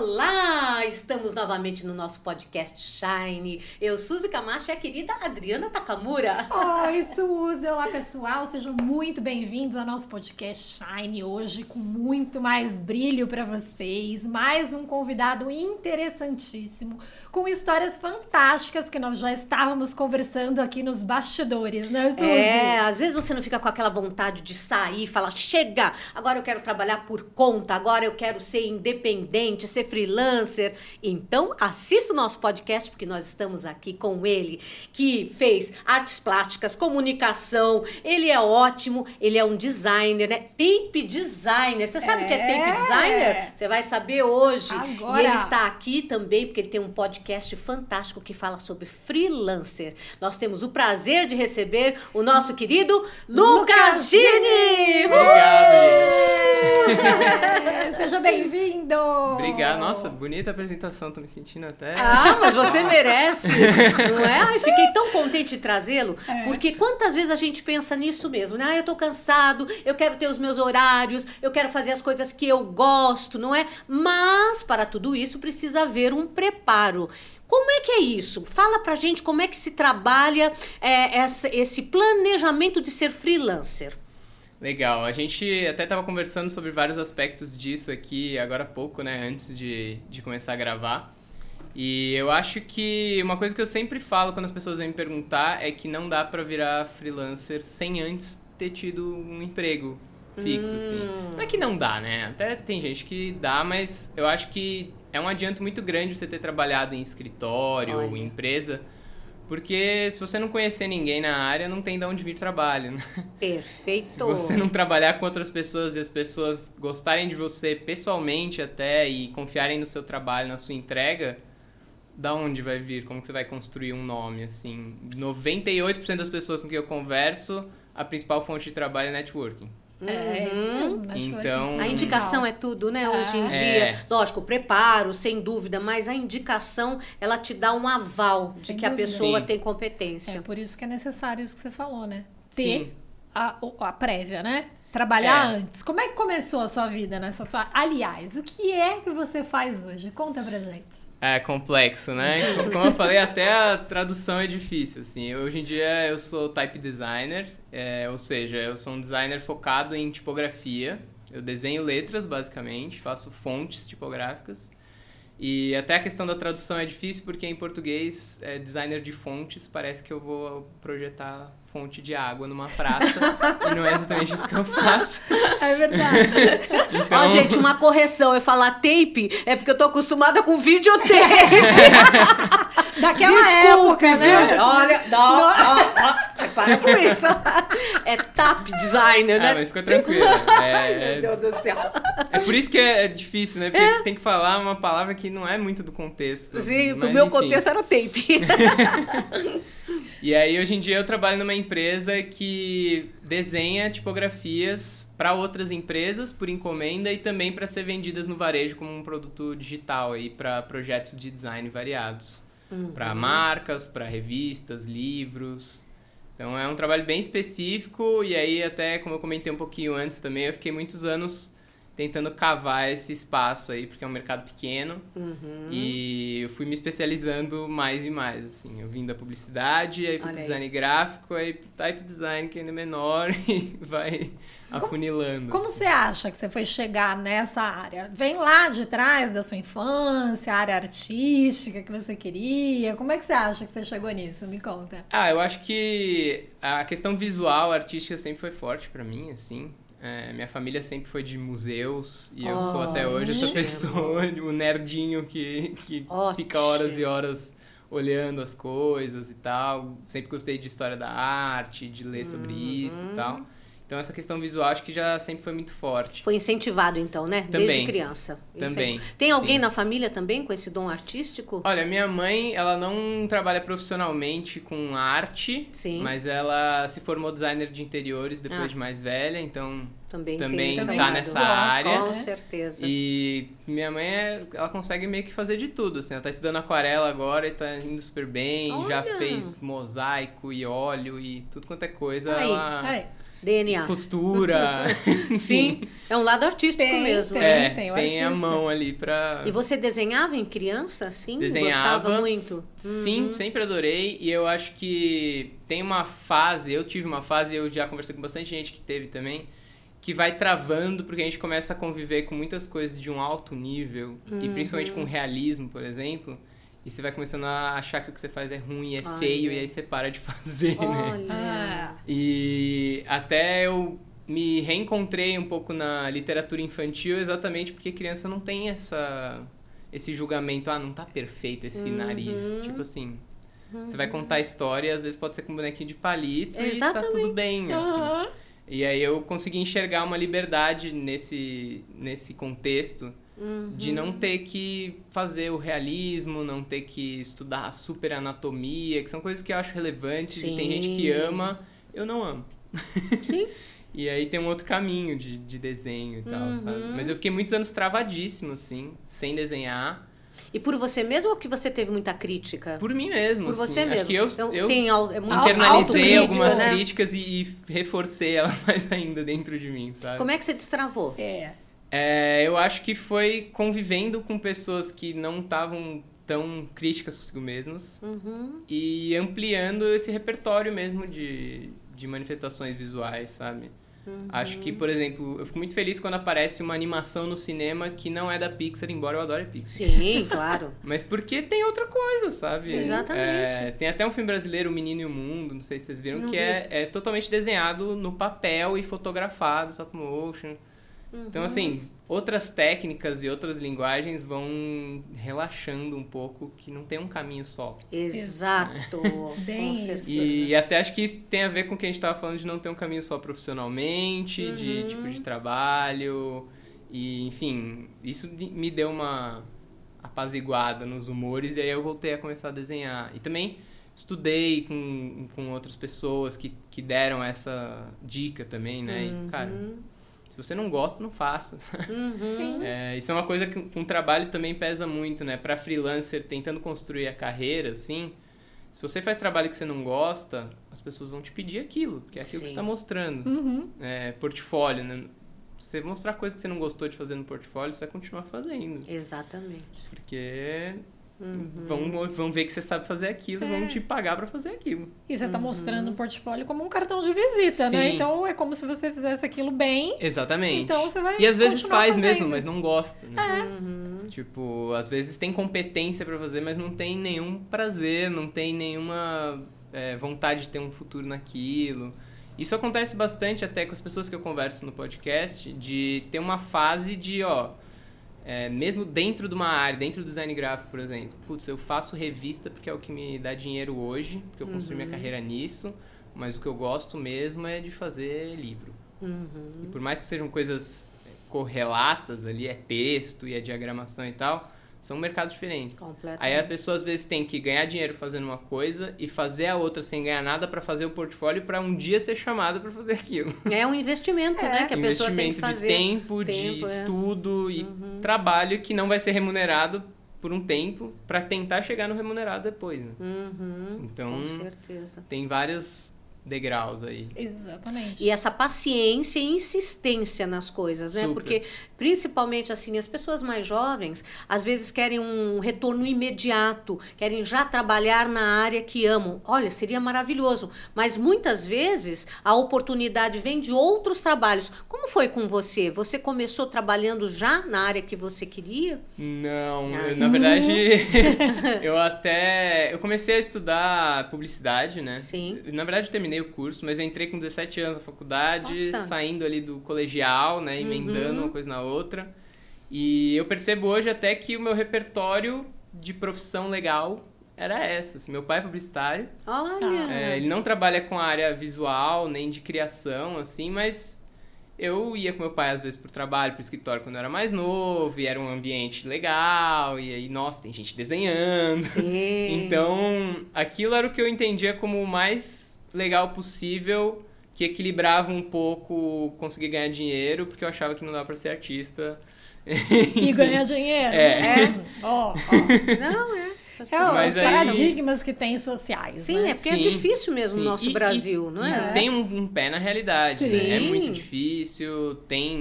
Olá! Estamos novamente no nosso podcast Shine. Eu, Suzy Camacho, e a querida Adriana Takamura. Oi, Suzy! Olá, pessoal! Sejam muito bem-vindos ao nosso podcast Shine hoje, com muito mais brilho para vocês. Mais um convidado interessantíssimo, com histórias fantásticas que nós já estávamos conversando aqui nos bastidores, né, Suzy? É, às vezes você não fica com aquela vontade de sair e falar: chega, agora eu quero trabalhar por conta, agora eu quero ser independente, ser freelancer. Então, assista o nosso podcast, porque nós estamos aqui com ele, que fez artes plásticas, comunicação. Ele é ótimo, ele é um designer, né? Tape designer. Você sabe o que é tape É. designer? Você vai saber hoje. Agora. E ele está aqui também, porque ele tem um podcast fantástico que fala sobre freelancer. Nós temos o prazer de receber o nosso querido Lucas Gini! Obrigado, Seja bem-vindo! Obrigado. Nossa, bonita apresentação. Tô me sentindo até. Ah, mas você merece, não é? Ai, fiquei tão contente de trazê-lo, É. porque quantas vezes a gente pensa nisso mesmo, né? Ah, eu tô cansado, eu quero ter os meus horários, eu quero fazer as coisas que eu gosto, não é? Mas para tudo isso precisa haver um preparo. Como é que é isso? Fala pra gente como é que se trabalha é, essa- esse planejamento de ser freelancer. Legal. A gente até tava conversando sobre vários aspectos disso aqui agora há pouco, né? Antes de, de começar a gravar. E eu acho que uma coisa que eu sempre falo quando as pessoas vêm me perguntar é que não dá pra virar freelancer sem antes ter tido um emprego fixo, assim. Não é que não dá, né? Até tem gente que dá, mas eu acho que é um adianto muito grande você ter trabalhado em escritório ou Olha. em empresa. Porque se você não conhecer ninguém na área, não tem de onde vir trabalho, né? Perfeito. Se você não trabalhar com outras pessoas e as pessoas gostarem de você pessoalmente até e confiarem no seu trabalho, na sua entrega, da onde vai vir? Como você vai construir um nome, assim? 98% das pessoas com quem eu converso, a principal fonte de trabalho é networking. É, isso mesmo, né, Shuri? Então- A indicação é tudo, né, hoje em É. dia. É. Lógico, preparo, sem dúvida, mas a indicação, ela te dá um aval de Sem que a dúvida. pessoa Sim. tem competência. É por isso que é necessário isso que você falou, né? Ter a, a prévia, né? Trabalhar É. antes. Como é que começou a sua vida nessa sua. Aliás, o que é que você faz hoje? Conta pra gente. É complexo, né? Como eu falei, até a tradução é difícil, assim. Hoje em dia eu sou type designer, é, ou seja, eu sou um designer focado em tipografia. Eu desenho letras, basicamente, faço fontes tipográficas. E até a questão da tradução é difícil porque em português, é, designer de fontes, parece que eu vou projetar fonte de água numa praça. e não é exatamente isso que eu faço. É verdade. Então, Ó, gente, uma correção. Eu falar tape é porque eu tô acostumada com videotape. Daquela Desculpe, época, viu? né? Olha, não, ó, ó, você para com isso. É tap designer, né? Ah, mas fica tranquilo. É, Meu Deus do céu. É por isso que é é difícil, né? Porque tem que falar uma palavra que não é muito do contexto. Sim, do meu enfim. contexto era tape. E aí, hoje em dia, eu trabalho numa empresa que desenha tipografias para outras empresas por encomenda e também para ser vendidas no varejo como um produto digital aí para projetos de design variados. Para marcas, para revistas, livros. Então é um trabalho bem específico e aí até como eu comentei um pouquinho antes também, eu fiquei muitos anos tentando cavar esse espaço aí, porque é um mercado pequeno. Uhum. E eu fui me especializando mais e mais, assim. Eu vim da publicidade, aí fui Olha pro aí. design gráfico, aí pro type design, que ainda é menor, e vai afunilando. Como assim. você acha que você foi chegar nessa área? Vem lá de trás da sua infância, área artística que você queria. Como é que você acha que você chegou nisso? Me conta. Ah, eu acho que a questão visual, artística sempre foi forte pra mim, assim. É, minha família sempre foi de museus e eu sou até hoje essa pessoa, o nerdinho que, que fica horas e horas olhando as coisas e tal. Sempre gostei de história da arte, de ler sobre isso Uhum. e tal. Então essa questão visual acho que já sempre foi muito forte. Foi incentivado, então, né? Desde Também. criança. Isso aí. Também, Tem alguém sim. na família também com esse dom artístico? Olha, minha mãe, ela não trabalha profissionalmente com arte, Sim. mas ela se formou designer de interiores depois Ah. de mais velha, então Também, também tá lado. nessa área. Com certeza. E minha mãe, é, ela consegue meio que fazer de tudo, assim. Ela tá estudando aquarela agora e tá indo super bem. Já Olha! fez mosaico e óleo e tudo quanto é coisa. Aí, ela Aí, DNA. costura. Sim, é um lado artístico Tem, mesmo. tem. né? É, tem tem, a artista. mão ali pra. E você desenhava em criança, assim? Desenhava. Gostava muito? Uhum. Sim, sempre adorei. E eu acho que tem uma fase, eu tive uma fase, eu já conversei com bastante gente que teve também, que vai travando porque a gente começa a conviver com muitas coisas de um alto nível, e principalmente Uhum. com realismo, por exemplo. E você vai começando a achar que o que você faz é ruim, é Olha. feio, e aí você para de fazer, né? Olha. Ah, E até eu me reencontrei um pouco na literatura infantil exatamente porque criança não tem essa esse julgamento, ah, não tá perfeito esse Uhum. nariz. Tipo assim, você vai contar a história, às vezes pode ser com um bonequinho de palito e tá Exatamente. tudo bem, assim. aham. E aí eu consegui enxergar uma liberdade nesse, nesse contexto Uhum. de não ter que fazer o realismo, não ter que estudar a super anatomia, que são coisas que eu acho relevantes e tem gente que Sim. ama, eu não amo. Sim. E aí tem um outro caminho de, de desenho e tal, Uhum. sabe? Mas eu fiquei muitos anos travadíssimo, assim, sem desenhar. E por você mesmo ou que você teve muita crítica? Por mim mesmo, Por assim. você mesmo. Acho que eu, Então, eu tem al- é muito internalizei algumas né? críticas e, e reforcei elas mais ainda dentro de mim, sabe? Como é que você destravou? É. É, eu acho que foi convivendo com pessoas que não estavam tão críticas consigo mesmas Uhum. e ampliando esse repertório mesmo de, de manifestações visuais, sabe? Acho que, por exemplo, eu fico muito feliz quando aparece uma animação no cinema que não é da Pixar, embora eu adore Pixar. Sim, claro. Mas porque tem outra coisa, sabe? Exatamente. É, tem até um filme brasileiro, O Menino e o Mundo, não sei se vocês viram, Não que vi. é, é totalmente desenhado no papel e fotografado, stop motion. Então, assim, outras técnicas e outras linguagens vão relaxando um pouco que não tem um caminho só. Exato. Bem com isso. certeza. E até acho que isso tem a ver com o que a gente estava falando de não ter um caminho só profissionalmente, de Uhum. tipo de trabalho. E, enfim, isso de- me deu uma apaziguada nos humores e aí eu voltei a começar a desenhar. E também estudei com, com outras pessoas que, que deram essa dica também, né? E, cara, se você não gosta, não faça. Uhum. É, isso é uma coisa que com o trabalho também pesa muito, né? Pra freelancer tentando construir a carreira, assim, se você faz trabalho que você não gosta, as pessoas vão te pedir aquilo, que é aquilo que Sim. você está mostrando. Uhum. É, portfólio, né? Se você mostrar coisa que você não gostou de fazer no portfólio, você vai continuar fazendo. Exatamente. Porque Uhum. vão, vão ver que você sabe fazer aquilo e vão te pagar pra fazer aquilo. E você Uhum. tá mostrando o portfólio como um cartão de visita, né? Sim. Então é como se você fizesse aquilo bem. Exatamente. Então você vai E às vezes faz fazendo. mesmo, mas não gosta, né? Uhum. Tipo, às vezes tem competência pra fazer, mas não tem nenhum prazer, não tem nenhuma é, vontade de ter um futuro naquilo. Isso acontece bastante até com as pessoas que eu converso no podcast, de ter uma fase de, ó, é, mesmo dentro de uma área, dentro do design gráfico, por exemplo, putz, eu faço revista porque é o que me dá dinheiro hoje, porque eu construí minha carreira nisso, mas o que eu gosto mesmo é de fazer livro. Uhum. E por mais que sejam coisas correlatas ali, é texto e é diagramação e tal, são mercados diferentes. Completamente. Aí a pessoa às vezes tem que ganhar dinheiro fazendo uma coisa e fazer a outra sem ganhar nada pra fazer o portfólio pra um dia ser chamada pra fazer aquilo. É um investimento, né? Que a pessoa tem que Investimento fazer. de tempo, de Tempo, é. estudo e trabalho que não vai ser remunerado por um tempo pra tentar chegar no remunerado depois. né? Uhum. Então Com certeza. tem vários degraus aí. Exatamente. E essa paciência e insistência nas coisas, né? Super. Porque, principalmente assim, as pessoas mais jovens, às vezes querem um retorno imediato, querem já trabalhar na área que amam. Olha, seria maravilhoso, mas muitas vezes a oportunidade vem de outros trabalhos. Como foi com você? Você começou trabalhando já na área que você queria? Não, Ah. eu, na verdade, eu até. Eu comecei a estudar publicidade, né? Sim. Na verdade, eu terminei o curso, mas eu entrei com 17 anos na faculdade, Nossa. Uhum. saindo ali do colegial, né? Emendando uma coisa na outra. E eu percebo hoje até que o meu repertório de profissão legal era essa. Assim, meu pai é publicitário. Olha. É, ele não trabalha com a área visual, nem de criação, assim, mas eu ia com meu pai às vezes pro trabalho, pro escritório quando eu era mais novo, e era um ambiente legal, e aí, nossa, tem gente desenhando. Sim. Então, aquilo era o que eu entendia como mais legal possível, que equilibrava um pouco conseguir ganhar dinheiro, porque eu achava que não dava pra ser artista. E ganhar dinheiro. É. Ó, ó. Não, é. É, os aí- paradigmas que tem sociais. Sim, né? é porque é Sim, difícil mesmo sim. o nosso E- Brasil, e- não e é? tem um, um pé na realidade, né? É Sim. muito difícil, tem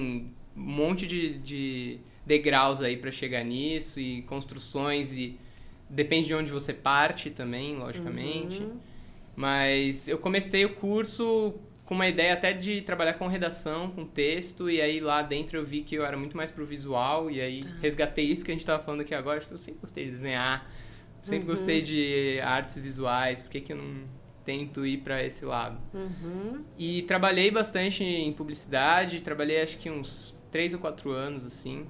um monte de, de degraus aí pra chegar nisso e construções e depende de onde você parte também, logicamente. Uhum. Mas eu comecei o curso com uma ideia até de trabalhar com redação, com texto, e aí lá dentro eu vi que eu era muito mais pro visual, e aí Tá. resgatei isso que a gente tava falando aqui agora. Tipo, Eu sempre gostei de desenhar, sempre Uhum. gostei de artes visuais, por que, que eu não tento ir para esse lado? Uhum. E trabalhei bastante em publicidade, trabalhei acho que uns três ou quatro anos, assim.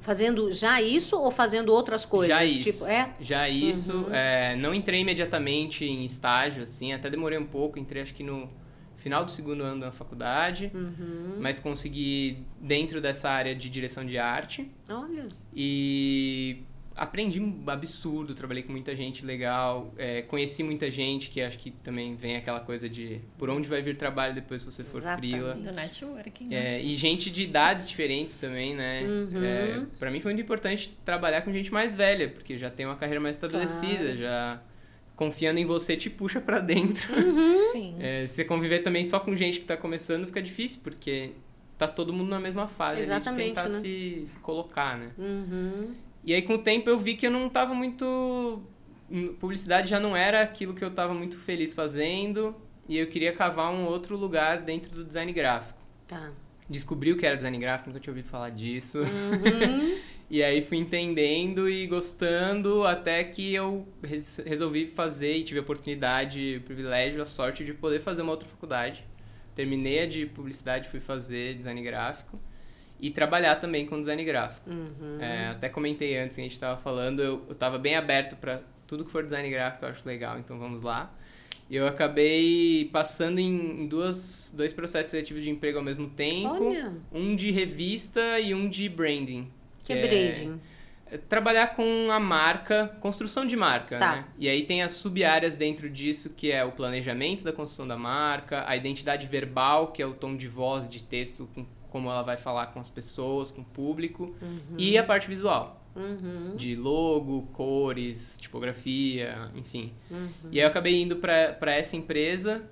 Fazendo já isso ou fazendo outras coisas? Já isso. Tipo, é? Já isso. Uhum. é, não entrei imediatamente em estágio, assim, até demorei um pouco, entrei acho que no final do segundo ano da faculdade, Uhum. mas consegui dentro dessa área de direção de arte Olha. e aprendi um absurdo, trabalhei com muita gente legal, é, conheci muita gente que acho que também vem aquela coisa de por onde vai vir trabalho depois se você for Exatamente. frila. Do networking. né? É, e gente de idades diferentes também, né? Uhum. É, para mim foi muito importante trabalhar com gente mais velha, porque já tem uma carreira mais estabelecida, Claro. já confiando em você te puxa pra dentro. Sim. É, você conviver também só com gente que tá começando fica difícil, porque tá todo mundo na mesma fase ali de Exatamente, tentar né? se, se colocar, né? Uhum. E aí com o tempo eu vi que eu não tava muito publicidade já não era aquilo que eu tava muito feliz fazendo, e eu queria cavar um outro lugar dentro do design gráfico Tá. descobri o que era design gráfico, nunca tinha ouvido falar disso. Uhum. e aí fui entendendo e gostando até que eu res- resolvi fazer e tive a oportunidade, o privilégio, a sorte de poder fazer uma outra faculdade. Terminei a de publicidade, fui fazer design gráfico e trabalhar também com design gráfico. Uhum. É, até comentei antes que a gente estava falando, eu, eu tava bem aberto para tudo que for design gráfico, eu acho legal, então vamos lá. E eu acabei passando em, duas, dois processos seletivos de emprego ao mesmo tempo. Olha, Um de revista e um de branding. que é branding. é trabalhar com a marca, construção de marca, Tá. né? E aí tem as sub-áreas dentro disso, que é o planejamento da construção da marca, a identidade verbal, que é o tom de voz, de texto, com como ela vai falar com as pessoas, com o público, e a parte visual, Uhum. de logo, cores, tipografia, enfim. Uhum. E aí eu acabei indo para essa empresa,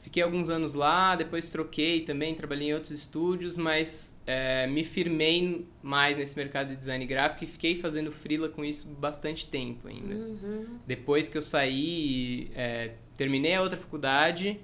fiquei alguns anos lá, depois troquei também, trabalhei em outros estúdios, mas é, me firmei mais nesse mercado de design gráfico e fiquei fazendo freela com isso bastante tempo ainda. Uhum. Depois que eu saí, é, terminei a outra faculdade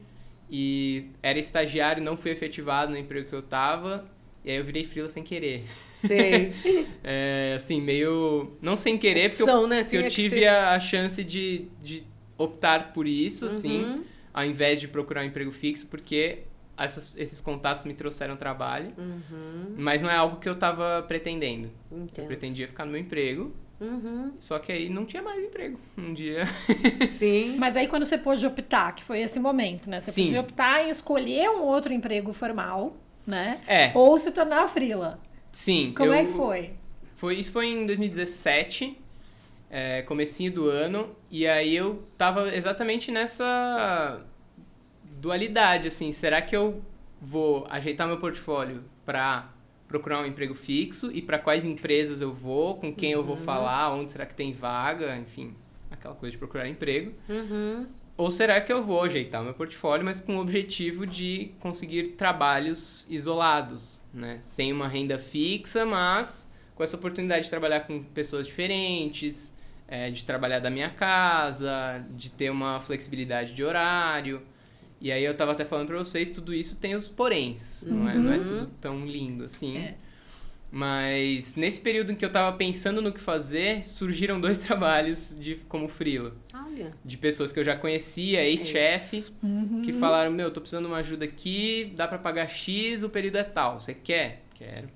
e era estagiário, não fui efetivado no emprego que eu tava, e aí eu virei freela sem querer. Sei. É, assim, meio... Não sem querer, porque eu Opção, né? porque eu Tinha que tive ser. a, chance de, de optar por isso, Uhum. ao invés de procurar um emprego fixo, porque essas- esses contatos me trouxeram trabalho, Uhum. mas não é algo que eu tava pretendendo. Eu Entendo. pretendia ficar no meu emprego, Uhum. só que aí não tinha mais emprego. Um dia. Sim. Mas aí quando você pôde optar, que foi esse momento, né? Você Sim. podia optar em escolher um outro emprego formal, né? É, Ou se tornar frila. sim. Como eu- é que foi? Foi, isso foi em 2017, é, comecinho do ano, e aí eu tava exatamente nessa dualidade, assim, será que eu vou ajeitar meu portfólio pra procurar um emprego fixo e pra quais empresas eu vou, com quem eu vou falar, onde será que tem vaga, enfim, aquela coisa de procurar emprego. Uhum. Ou será que eu vou ajeitar meu portfólio, mas com o objetivo de conseguir trabalhos isolados, né? Sem uma renda fixa, mas com essa oportunidade de trabalhar com pessoas diferentes, é, de trabalhar da minha casa, de ter uma flexibilidade de horário. E aí eu tava até falando pra vocês, tudo isso tem os poréns, não, é, não é tudo tão lindo assim. É. Mas nesse período em que eu tava pensando no que fazer, surgiram dois trabalhos de como freela Olha. de pessoas que eu já conhecia, ex-chefe, Isso. que falaram: Meu, tô precisando de uma ajuda aqui, dá pra pagar X, o período é tal. Você quer? Quero.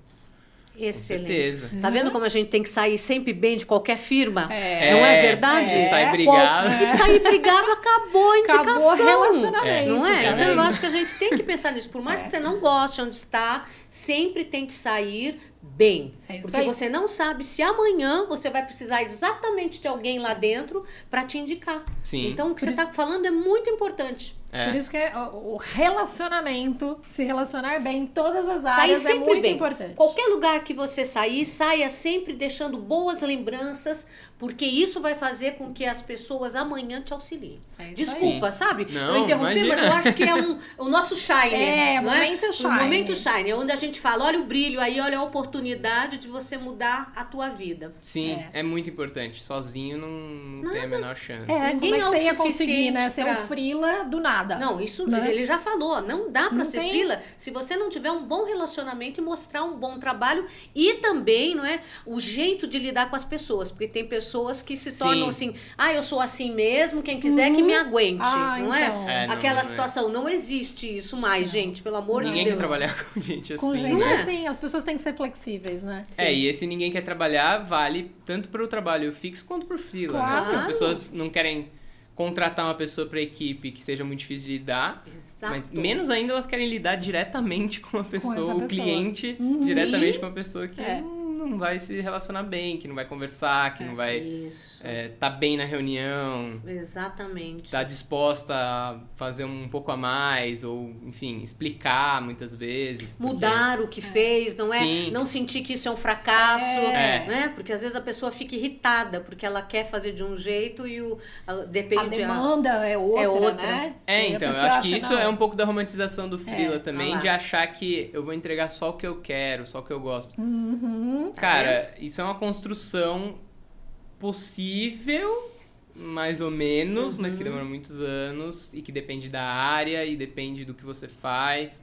Com Excelente. certeza. Tá vendo como a gente tem que sair sempre bem de qualquer firma? É. Não é verdade? Se sai É. brigado. Se sair brigado, acabou a indicação. Acabou o relacionamento. Não é? Então eu acho que a gente tem que pensar nisso. Por mais que você não goste onde está, sempre tem que sair bem. É isso Porque aí. você não sabe se amanhã você vai precisar exatamente de alguém lá dentro para te indicar. Sim. Então o que Por você está falando é muito importante. É. Por isso que é o o relacionamento, se relacionar bem em todas as Sair áreas é muito bem. importante. Qualquer lugar que você sair, saia sempre deixando boas lembranças, porque isso vai fazer com que as pessoas amanhã te auxiliem. É Desculpa, sabe? Não, eu interrompi, imagina. mas eu acho que é um, o nosso shine. É, não momento O shine. momento shine, é onde a gente fala, olha o brilho aí, olha a oportunidade de você mudar a tua vida. Sim, É. é. muito importante. Sozinho não, não tem a menor chance. É, Ninguém como é que você ia conseguir, né? Ser um pra- frila do nada. Não, isso Né? ele já falou. Não dá pra Não ser tem. frila se você não tiver um bom relacionamento e mostrar um bom trabalho e também, não é, o jeito de lidar com as pessoas, porque tem pessoas que se Sim. tornam assim, ah, eu sou assim mesmo, quem quiser que me aguente, Ah, não então. é? É, não, Aquela não é. situação não existe isso mais, gente, pelo amor Ninguém de quer Deus. trabalhar com gente assim. Com gente Não é? assim, as pessoas têm que ser flexíveis, né? É, e esse ninguém quer trabalhar vale tanto para o trabalho fixo quanto para o freela. né? Claro. Porque As pessoas não querem contratar uma pessoa para equipe que seja muito difícil de lidar, Exato. mas menos ainda elas querem lidar diretamente com a pessoa, o pessoa. cliente, Uhum. diretamente com uma pessoa que É. não, não vai se relacionar bem, que não vai conversar, que não vai Isso. É, tá bem na reunião, Exatamente. tá disposta a fazer um pouco a mais, ou, enfim, explicar muitas vezes. porque- Mudar o que fez, não é? Sim. Não sentir que isso é um fracasso, É. né? Porque às vezes a pessoa fica irritada porque ela quer fazer de um jeito e o a- A depende demanda é outra, É outra. né? É, a então, eu acho que isso não, é um pouco da romantização do freela É, também, lá. de achar que eu vou entregar só o que eu quero, só o que eu gosto. Uhum. Cara, isso é uma construção possível, mais ou menos, mas Uhum. que demora muitos anos e que depende da área e depende do que você faz.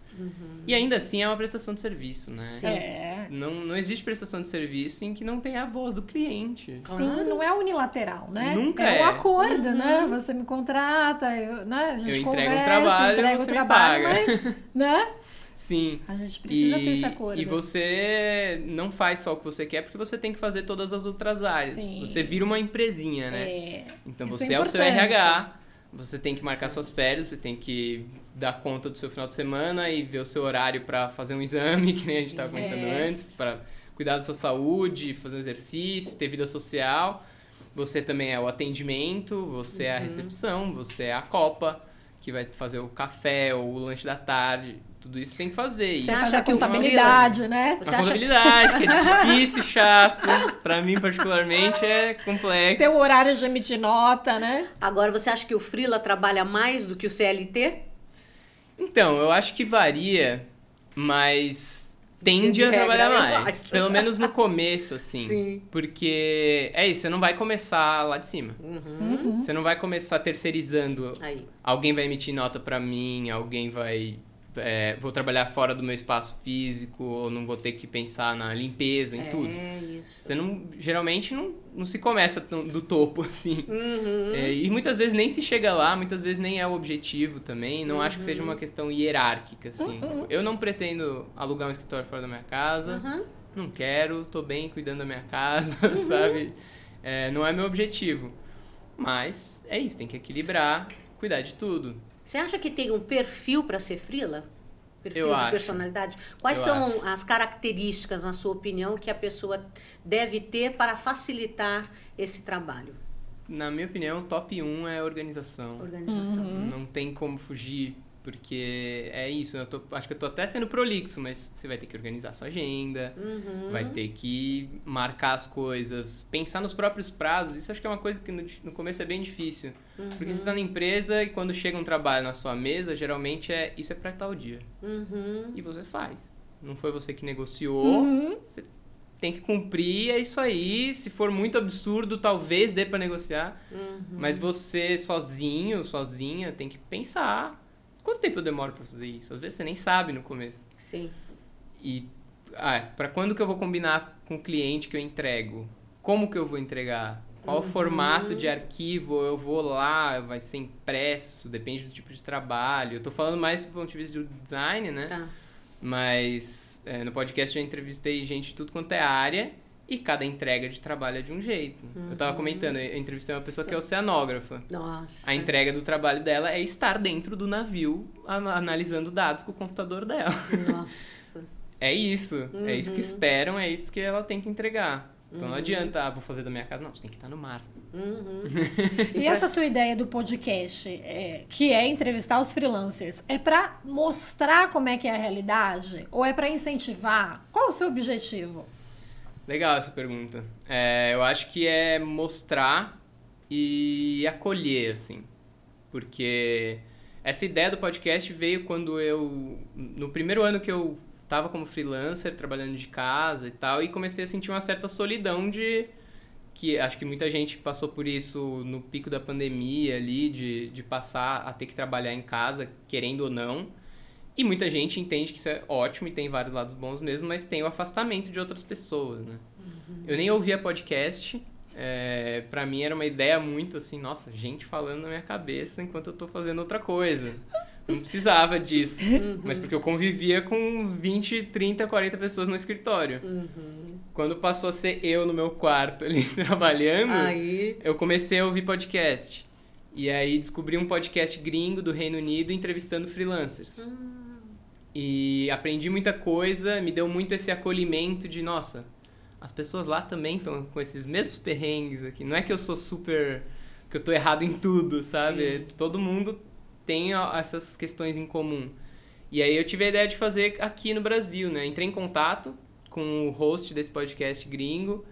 E ainda assim é uma prestação de serviço, né? Uhum. Sim. É. Não, não existe prestação de serviço em que não tenha a voz do cliente. Sim, não é unilateral, né? Nunca é. é. um acordo, né? Você me contrata, eu, né? a gente Eu entrego um trabalho, entrega você o me trabalho, paga. mas, né? Sim. A gente precisa ter esse E, acordo. e você não faz só o que você quer, porque você tem que fazer todas as outras áreas. Sim. Você vira uma empresinha, né? É. Então Isso você é é, o seu. RH, você tem que marcar suas férias, você tem que dar conta do seu final de semana e ver o seu horário para fazer um exame, que nem a gente estava comentando É. antes, para cuidar da sua saúde, fazer um exercício, ter vida social. Você também é o atendimento, você Uhum. é a recepção, você é a copa, que vai fazer o café ou o lanche da tarde. Tudo isso tem que fazer. E Você acha a que contabilidade, né? Você a acha- contabilidade, que é difícil, chato. Pra mim, particularmente, é complexo. Ter o horário de emitir nota, né? Agora, você acha que o freela trabalha mais do que o CLT? Então, eu acho que varia, mas tende De a trabalhar mais. Pelo menos no começo, assim. Sim. Porque é isso, você não vai começar lá de cima. Uhum. Você não vai começar terceirizando. Aí. Alguém vai emitir nota pra mim, alguém vai. É, vou trabalhar fora do meu espaço físico, ou não vou ter que pensar na limpeza, em tudo. É isso. Você não. Geralmente não, não se começa do topo, assim. Uhum. É, e muitas vezes nem se chega lá, muitas vezes nem é o objetivo também. Não acho que seja Uhum. uma questão hierárquica, assim. Eu não pretendo alugar um escritório fora da minha casa. Uhum. Não quero, tô bem cuidando da minha casa, sabe? É, não é meu objetivo. Mas é isso, tem que equilibrar, cuidar de tudo. Você acha que tem um perfil para ser frila? Perfil Eu de acho. personalidade? Quais Eu são as características, na sua opinião, que a pessoa deve ter para facilitar esse trabalho? Na minha opinião, top 1 é organização. Organização. Não tem como fugir, porque é isso. Eu tô- acho que eu tô até sendo prolixo, mas você vai ter que organizar sua agenda, Uhum. vai ter que marcar as coisas, pensar nos próprios prazos. Isso acho que é uma coisa que no, no começo é bem difícil. Porque você está na empresa e quando chega um trabalho na sua mesa, geralmente é isso é para tal dia. Uhum. E você faz. Não foi você que negociou, Uhum. você tem que cumprir, é isso aí. Se for muito absurdo, talvez dê para negociar. Uhum. Mas você sozinho, sozinha, tem que pensar. Quanto tempo eu demoro pra fazer isso? Às vezes você nem sabe no começo. Sim. E ah, para quando que eu vou combinar com o cliente que eu entrego? Como que eu vou entregar? Qual o formato de arquivo eu vou lá? Vai ser impresso? Depende do tipo de trabalho. Eu tô falando mais do ponto de vista do design, né? Tá. Mas é, no podcast eu já entrevistei gente de tudo quanto é área e cada entrega de trabalho é de um jeito. Eu tava comentando, eu entrevistei uma pessoa que é oceanógrafa. Nossa. A entrega do trabalho dela é estar dentro do navio analisando dados com o computador dela. Nossa. É isso. É isso que esperam, é isso que ela tem que entregar. Então não adianta, ah, vou fazer da minha casa. Não, você tem que estar no mar. Uhum. E essa tua ideia do podcast, é, que é entrevistar os freelancers, é pra mostrar como é que é a realidade? Ou é pra incentivar? Qual é o seu objetivo? Legal essa pergunta. É, eu acho que é mostrar e acolher, assim. Porque essa ideia do podcast veio quando eu. No primeiro ano que eu tava como freelancer, trabalhando de casa e tal, e comecei a sentir uma certa solidão de. Que acho que muita gente passou por isso no pico da pandemia ali, de, de passar a ter que trabalhar em casa, querendo ou não. E muita gente entende que isso é ótimo e tem vários lados bons mesmo, mas tem o afastamento de outras pessoas, né? Eu nem ouvia podcast. É, para mim era uma ideia muito assim, nossa, gente falando na minha cabeça enquanto eu tô fazendo outra coisa. Não precisava disso. Mas porque eu convivia com 20, 30, 40 pessoas no escritório. Quando passou a ser eu no meu quarto ali trabalhando, Aí. eu comecei a ouvir podcast. E aí descobri um podcast gringo do Reino Unido entrevistando freelancers. E aprendi muita coisa, me deu muito esse acolhimento de, nossa, as pessoas lá também estão com esses mesmos perrengues aqui. Não é que eu sou super. que eu tô errado em tudo, sabe? Sim. Todo mundo tem essas questões em comum. E aí eu tive a ideia de fazer aqui no Brasil, né? Entrei em contato com o host desse podcast gringo.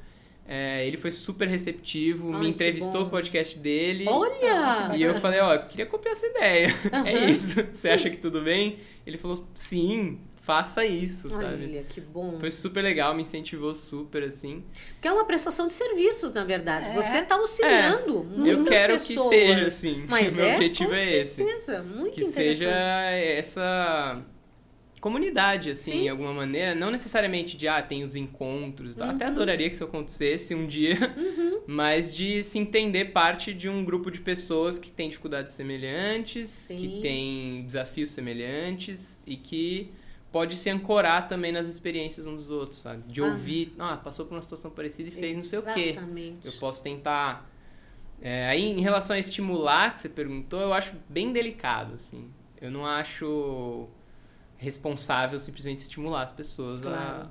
É, ele foi super receptivo, Ai, me que entrevistou o podcast dele. Olha! E eu falei, ó, queria copiar essa ideia. É isso. Você acha que tudo bem? Ele falou, sim, faça isso, sabe? Olha, que bom. Foi super legal, me incentivou super, assim. Porque é uma prestação de serviços, na verdade. É. Você está auxiliando eu muitas quero pessoas. que seja assim. Mas Meu é, objetivo com é esse. certeza. Muito Que interessante. seja essa comunidade, assim, Sim. de alguma maneira. Não necessariamente de, ah, tem os encontros. tal. Uhum. Até adoraria que isso acontecesse um dia. Mas de se entender parte de um grupo de pessoas que tem dificuldades semelhantes, Sim. que tem desafios semelhantes e que pode se ancorar também nas experiências uns dos outros, sabe? De Ah. ouvir, ah, passou por uma situação parecida e fez não sei o quê. Exatamente. Eu posso tentar. É, aí, em relação a estimular, que você perguntou, eu acho bem delicado, assim. Eu não acho responsável simplesmente estimular as pessoas Claro.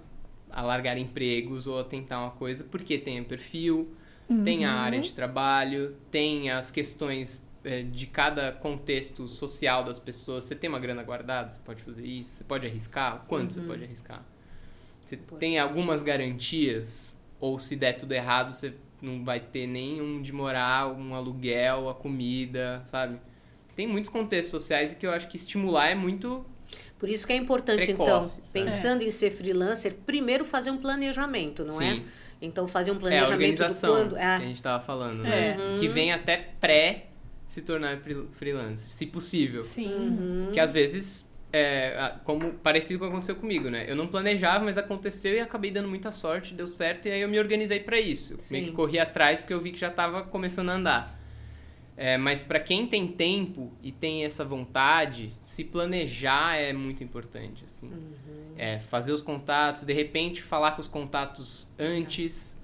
a, a largar empregos ou a tentar uma coisa, porque tem o perfil, tem a área de trabalho, tem as questões é, de cada contexto social das pessoas. Você tem uma grana guardada, você pode fazer isso, você pode arriscar, quanto você pode arriscar. Você tem algumas garantias, ou se der tudo errado, você não vai ter nenhum de morar, um aluguel, a comida, sabe? Tem muitos contextos sociais e que eu acho que estimular é muito. Por isso que é importante, Precoce, então, sabe? pensando em ser freelancer, primeiro fazer um planejamento, não é? Sim. Então, fazer um É a planejamento do organização quando. que É, a gente tava falando, né? É. Que vem até pré se tornar free- freelancer, se possível. Sim. Uhum. Que às vezes, é, como parecido com o que aconteceu comigo, né? Eu não planejava, mas aconteceu e acabei dando muita sorte, deu certo, e aí eu me organizei pra isso. Eu Meio que corri atrás porque eu vi que já tava começando a andar. É, mas pra quem tem tempo e tem essa vontade, se planejar é muito importante, assim. Uhum. É, fazer os contatos, de repente falar com os contatos antes.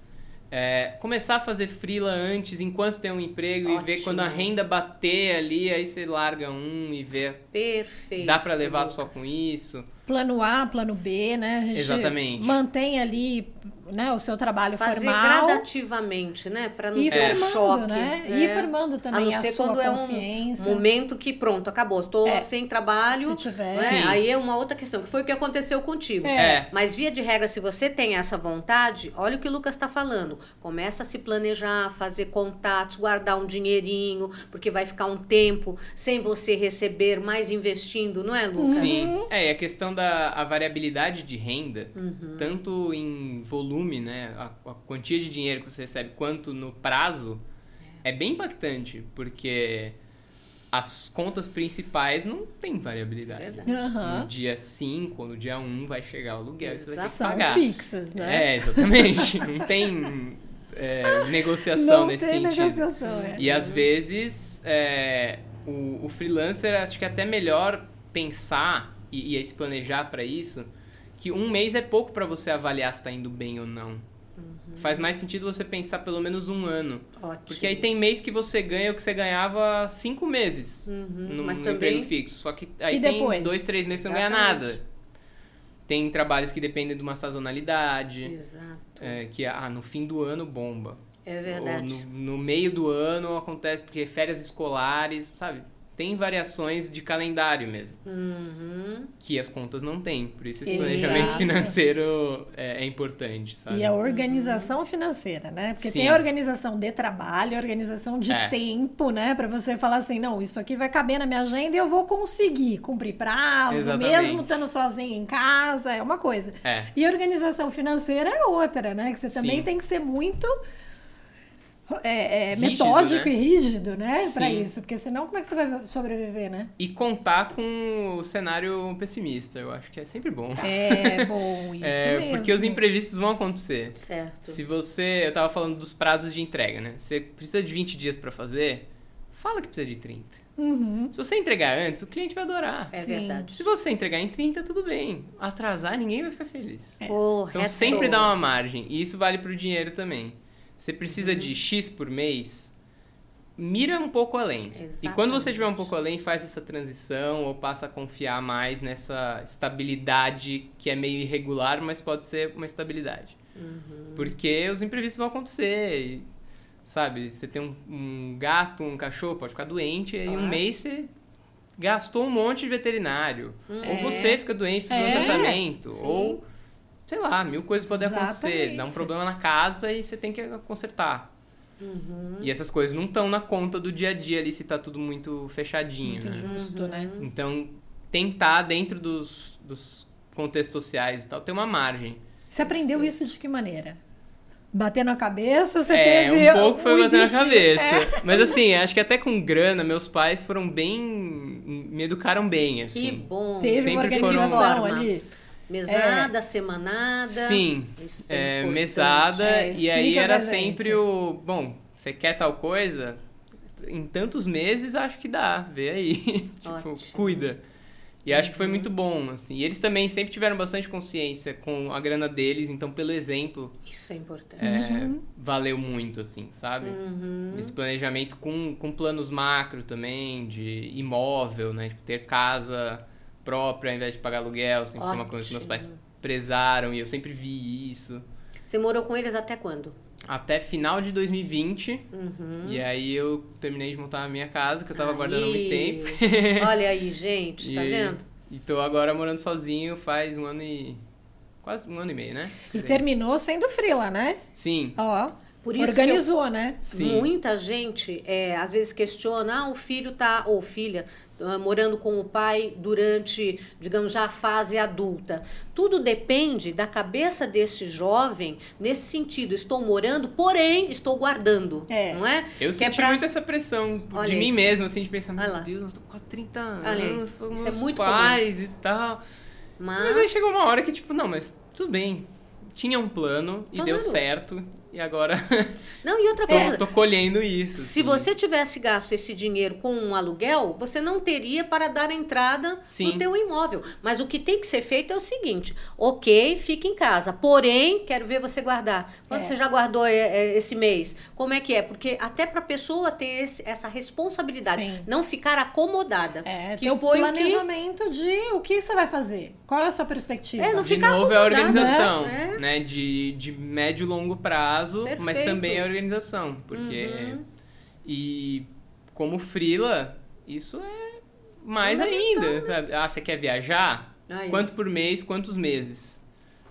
É, começar a fazer frila antes, enquanto tem um emprego, e ver Ótimo. quando a renda bater ali, aí você larga um e vê perfeito. Dá pra levar Lucas. só com isso? Plano A, plano B, né? Exatamente. Mantém ali né, o seu trabalho Fazer formal. gradativamente, né? Pra não ter formando, choque. né? né? E formando também a não a ser sua quando é um momento que pronto, acabou. Estou É. sem trabalho. Se tiver. né? Aí é uma outra questão, que foi o que aconteceu contigo. É. É. Mas via de regra, se você tem essa vontade, olha o que o Lucas está falando. Começa a se planejar, fazer contatos, guardar um dinheirinho, porque vai ficar um tempo sem você receber, mais investindo, não é, Lucas? Sim. É, e a questão da a variabilidade de renda, Uhum. tanto em volume, né? A, a quantia de dinheiro que você recebe, quanto no prazo, é, bem impactante, porque as contas principais não tem variabilidade. Aham. No dia 5 ou no dia 1 um vai chegar o aluguel e você vai ter que São pagar. fixas, né? É, exatamente. não tem é, negociação Não nesse tem sentido. negociação, é. E às vezes é, o, o freelancer acho que é até melhor pensar e, e se planejar para isso, que um mês é pouco para você avaliar se está indo bem ou não. Faz mais sentido você pensar pelo menos um ano. Ótimo. Porque aí tem mês que você ganha o que você ganhava cinco meses Uhum, no, mas no também- emprego fixo. Só que aí tem dois, três meses que você não ganha nada. Tem trabalhos que dependem de uma sazonalidade, Exato. é, que ah, no fim do ano bomba. É Ou verdade. no, no meio do ano acontece porque férias escolares, sabe? Tem variações de calendário mesmo, Uhum. que as contas não têm. Por isso esse Exato. planejamento financeiro é, é importante, sabe? E a organização financeira, né? Porque Sim. tem a organização de trabalho, a organização de É. tempo, né? Pra você falar assim, não, isso aqui vai caber na minha agenda e eu vou conseguir cumprir prazo, Exatamente. mesmo estando sozinha em casa, é uma coisa. É. E a organização financeira é outra, né? Que você também Sim. tem que ser muito é, é, Rígido, metódico né? e rígido, né? Pra Sim. isso. Porque senão, como é que você vai sobreviver, né? E contar com o cenário pessimista, eu acho que é sempre bom. É bom, isso É, mesmo. porque os imprevistos vão acontecer. Certo. Se você. Eu tava falando dos prazos de entrega, né? Você precisa de 20 dias pra fazer, fala que precisa de 30. Uhum. Se você entregar antes, o cliente vai adorar. É Sim. verdade. Se você entregar em 30, tudo bem. Atrasar, ninguém vai ficar feliz. Correto. Então sempre dá uma margem. E isso vale pro dinheiro também. Você precisa Uhum. de X por mês, mira um pouco além. E quando você estiver um pouco além, faz essa transição ou passa a confiar mais nessa estabilidade que é meio irregular, mas pode ser uma estabilidade. Uhum. Porque os imprevistos vão acontecer. e, sabe, você tem um, um gato, um cachorro, pode ficar doente, e aí um mês você gastou um monte de veterinário. Ou É. você fica doente, precisa de É. um tratamento. Sim. Ou, sei lá, mil coisas podem acontecer. Dá um problema na casa e você tem que consertar. Uhum. E essas coisas não estão na conta do dia a dia ali se tá tudo muito fechadinho, Muito né? justo, né? Então, tentar dentro dos, dos contextos sociais e tal, ter uma margem. Você aprendeu isso de que maneira? Batendo a cabeça, você é, teve. um pouco foi o bater na destino- cabeça. É. Mas assim, acho que até com grana, meus pais foram bem. me educaram bem, Que assim. bom. Teve uma Sempre foram- organização Forma. ali. Mesada, semanada. Sim, Isso é, importante. mesada, É, e aí era sempre o. Bom, você quer tal coisa? Em tantos meses acho que dá, vê aí. tipo, Ótimo. cuida. E acho que foi muito bom, assim. E eles também sempre tiveram bastante consciência com a grana deles, então, pelo exemplo, Isso é importante. é, valeu muito, assim, sabe? Uhum. Esse planejamento com, com planos macro também, de imóvel, né? Tipo, ter casa própria ao invés de pagar aluguel, sempre foi uma coisa que meus pais Ótimo. prezaram e eu sempre vi isso. Você morou com eles até quando? Até final de 2020, Uhum. e aí eu terminei de montar a minha casa, que eu tava guardando há muito Aí. tempo. Olha aí, gente, tá E- vendo? E tô agora morando sozinho faz um ano e... quase um ano e meio, né? E terminou sendo frila, né? Sim, Ó. Por isso organizou, né? sim. Muita gente é, às vezes questiona, ah, o filho tá, ou filha, ah, morando com o pai durante, digamos, já a fase adulta. Tudo depende da cabeça desse jovem nesse sentido. Estou morando, porém, estou guardando. É. Não é? Eu Que é senti pra- muito essa pressão Olha de mim isso. mesmo, assim, de pensar, meu lá. Deus, nós estamos quase 30 Olha aí. anos, fomos é muito pais e tal. Mas, Mas aí chegou uma hora que, tipo, não, mas tudo bem. Tinha um plano e deu Claro. certo. E agora Não, e outra tô, coisa. tô colhendo isso. Se assim. você tivesse gasto esse dinheiro com um aluguel, você não teria para dar entrada Sim. no teu imóvel. Mas o que tem que ser feito é o seguinte: ok, fica em casa. Porém, quero ver você guardar. Quanto É. você já guardou é, é, esse mês? Como é que é? Porque até para a pessoa ter esse- essa responsabilidade, Sim. não ficar acomodada. É, que ter o foi o que planejamento de o que você vai fazer. Qual é a sua perspectiva? É, não De ficar novo é a acomodado, organização, né? né? De, de médio e longo prazo, mas Perfeito. também a organização. Porque. Uhum. E como frila, isso é mais ainda. Sabe? Ah, você quer viajar? Aí. Quanto por mês, quantos meses?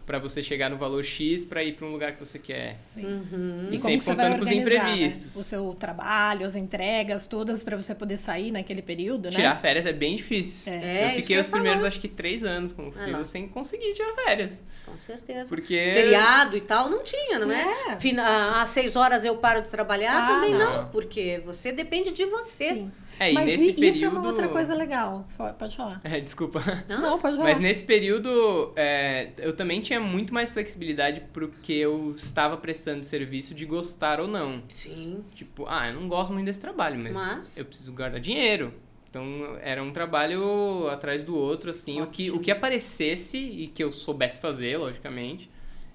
Pra você chegar no valor X pra ir pra um lugar que você quer. Sim. Uhum. E como sempre contando com os né? imprevistos. O seu trabalho, as entregas, todas pra você poder sair naquele período, né? Tirar férias é bem difícil. É, eu isso que fiquei eu os ia primeiros, falar. acho que, três anos como frila lá. sem conseguir tirar férias. Com certeza. Porque. Feriado e tal, não tinha, não é? É. Fina- às seis horas eu paro de trabalhar, Ah, também não. não. porque você depende de você. Sim. É, e Mas nesse i- período. isso é uma outra coisa legal. Pode falar. É, desculpa. Não? Não, pode falar. Mas nesse período, é, eu também tinha muito mais flexibilidade pro que eu estava prestando serviço de gostar ou não. Sim. Tipo, ah, eu não gosto muito desse trabalho, mas, Mas? eu preciso guardar dinheiro. Então era um trabalho atrás do outro, assim, o que, o que aparecesse e que eu soubesse fazer, logicamente,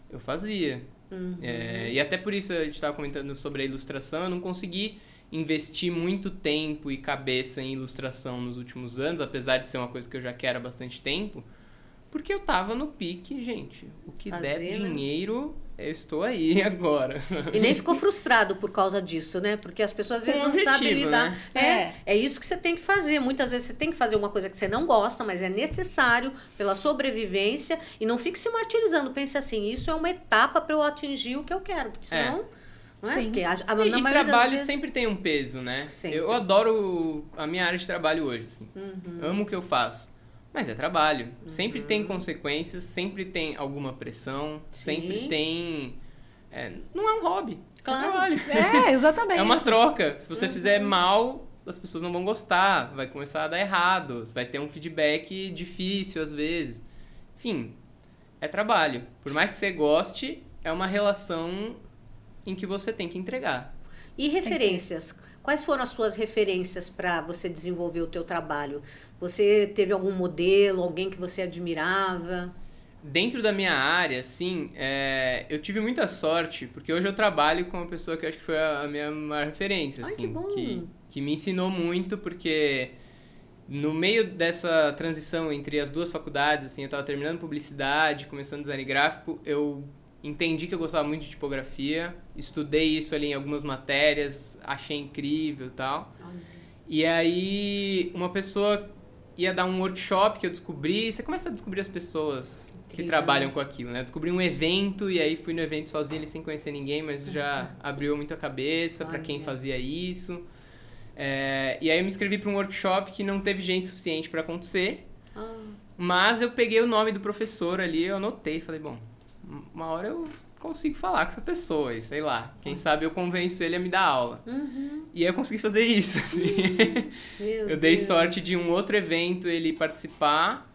eu fazia. Uhum. É, e até por isso a gente estava comentando sobre a ilustração, eu não consegui investir muito tempo e cabeça em ilustração nos últimos anos, apesar de ser uma coisa que eu já quero há bastante tempo, Porque eu tava no pique, gente. O que Fazer, der né? dinheiro, eu estou aí agora. E nem ficou frustrado por causa disso, né? Porque as pessoas às vezes Com não sabem objetivo, lidar. né? É, é isso que você tem que fazer. Muitas vezes você tem que fazer uma coisa que você não gosta, mas é necessário pela sobrevivência. E não fique se martirizando. Pense assim, isso é uma etapa para eu atingir o que eu quero. Porque É. Não é? Sim. Porque a, a, E, na e trabalho vezes- sempre tem um peso, né? Sempre. Eu adoro a minha área de trabalho hoje, assim. Uhum. Amo o que eu faço. Mas é trabalho. Sempre tem consequências, sempre tem alguma pressão, sempre Sim. tem. é, não é um hobby. Claro. É trabalho. É, exatamente. É uma troca. Se você Uhum. fizer mal, as pessoas não vão gostar, vai começar a dar errado, vai ter um feedback difícil às vezes. Enfim, é trabalho. Por mais que você goste, é uma relação em que você tem que entregar. E referências? Quais foram as suas referências para você desenvolver o teu trabalho? Você teve algum modelo, alguém que você admirava? Dentro da minha área, sim, é, eu tive muita sorte, porque hoje eu trabalho com uma pessoa que acho que foi a a minha maior referência, Ai, que assim, bom. que, que me ensinou muito, porque no meio dessa transição entre as duas faculdades, assim, eu estava terminando publicidade, começando design gráfico, eu entendi que eu gostava muito de tipografia, estudei isso ali em algumas matérias, achei incrível e tal. E aí, uma pessoa ia dar um workshop que eu descobri. Você começa a descobrir as pessoas que trabalham com aquilo, né? Eu descobri um evento e aí fui no evento sozinho, ali, sem conhecer ninguém, mas já abriu muito a cabeça para quem fazia isso. É, e aí eu me inscrevi para um workshop que não teve gente suficiente para acontecer, Ah, mas eu peguei o nome do professor ali, eu anotei, falei, bom, uma hora eu consigo falar com essa pessoa, e sei lá, quem sabe eu convenço ele a me dar aula. uhum. E aí eu consegui fazer isso, assim. Meu Eu dei Deus. sorte de um outro evento ele participar,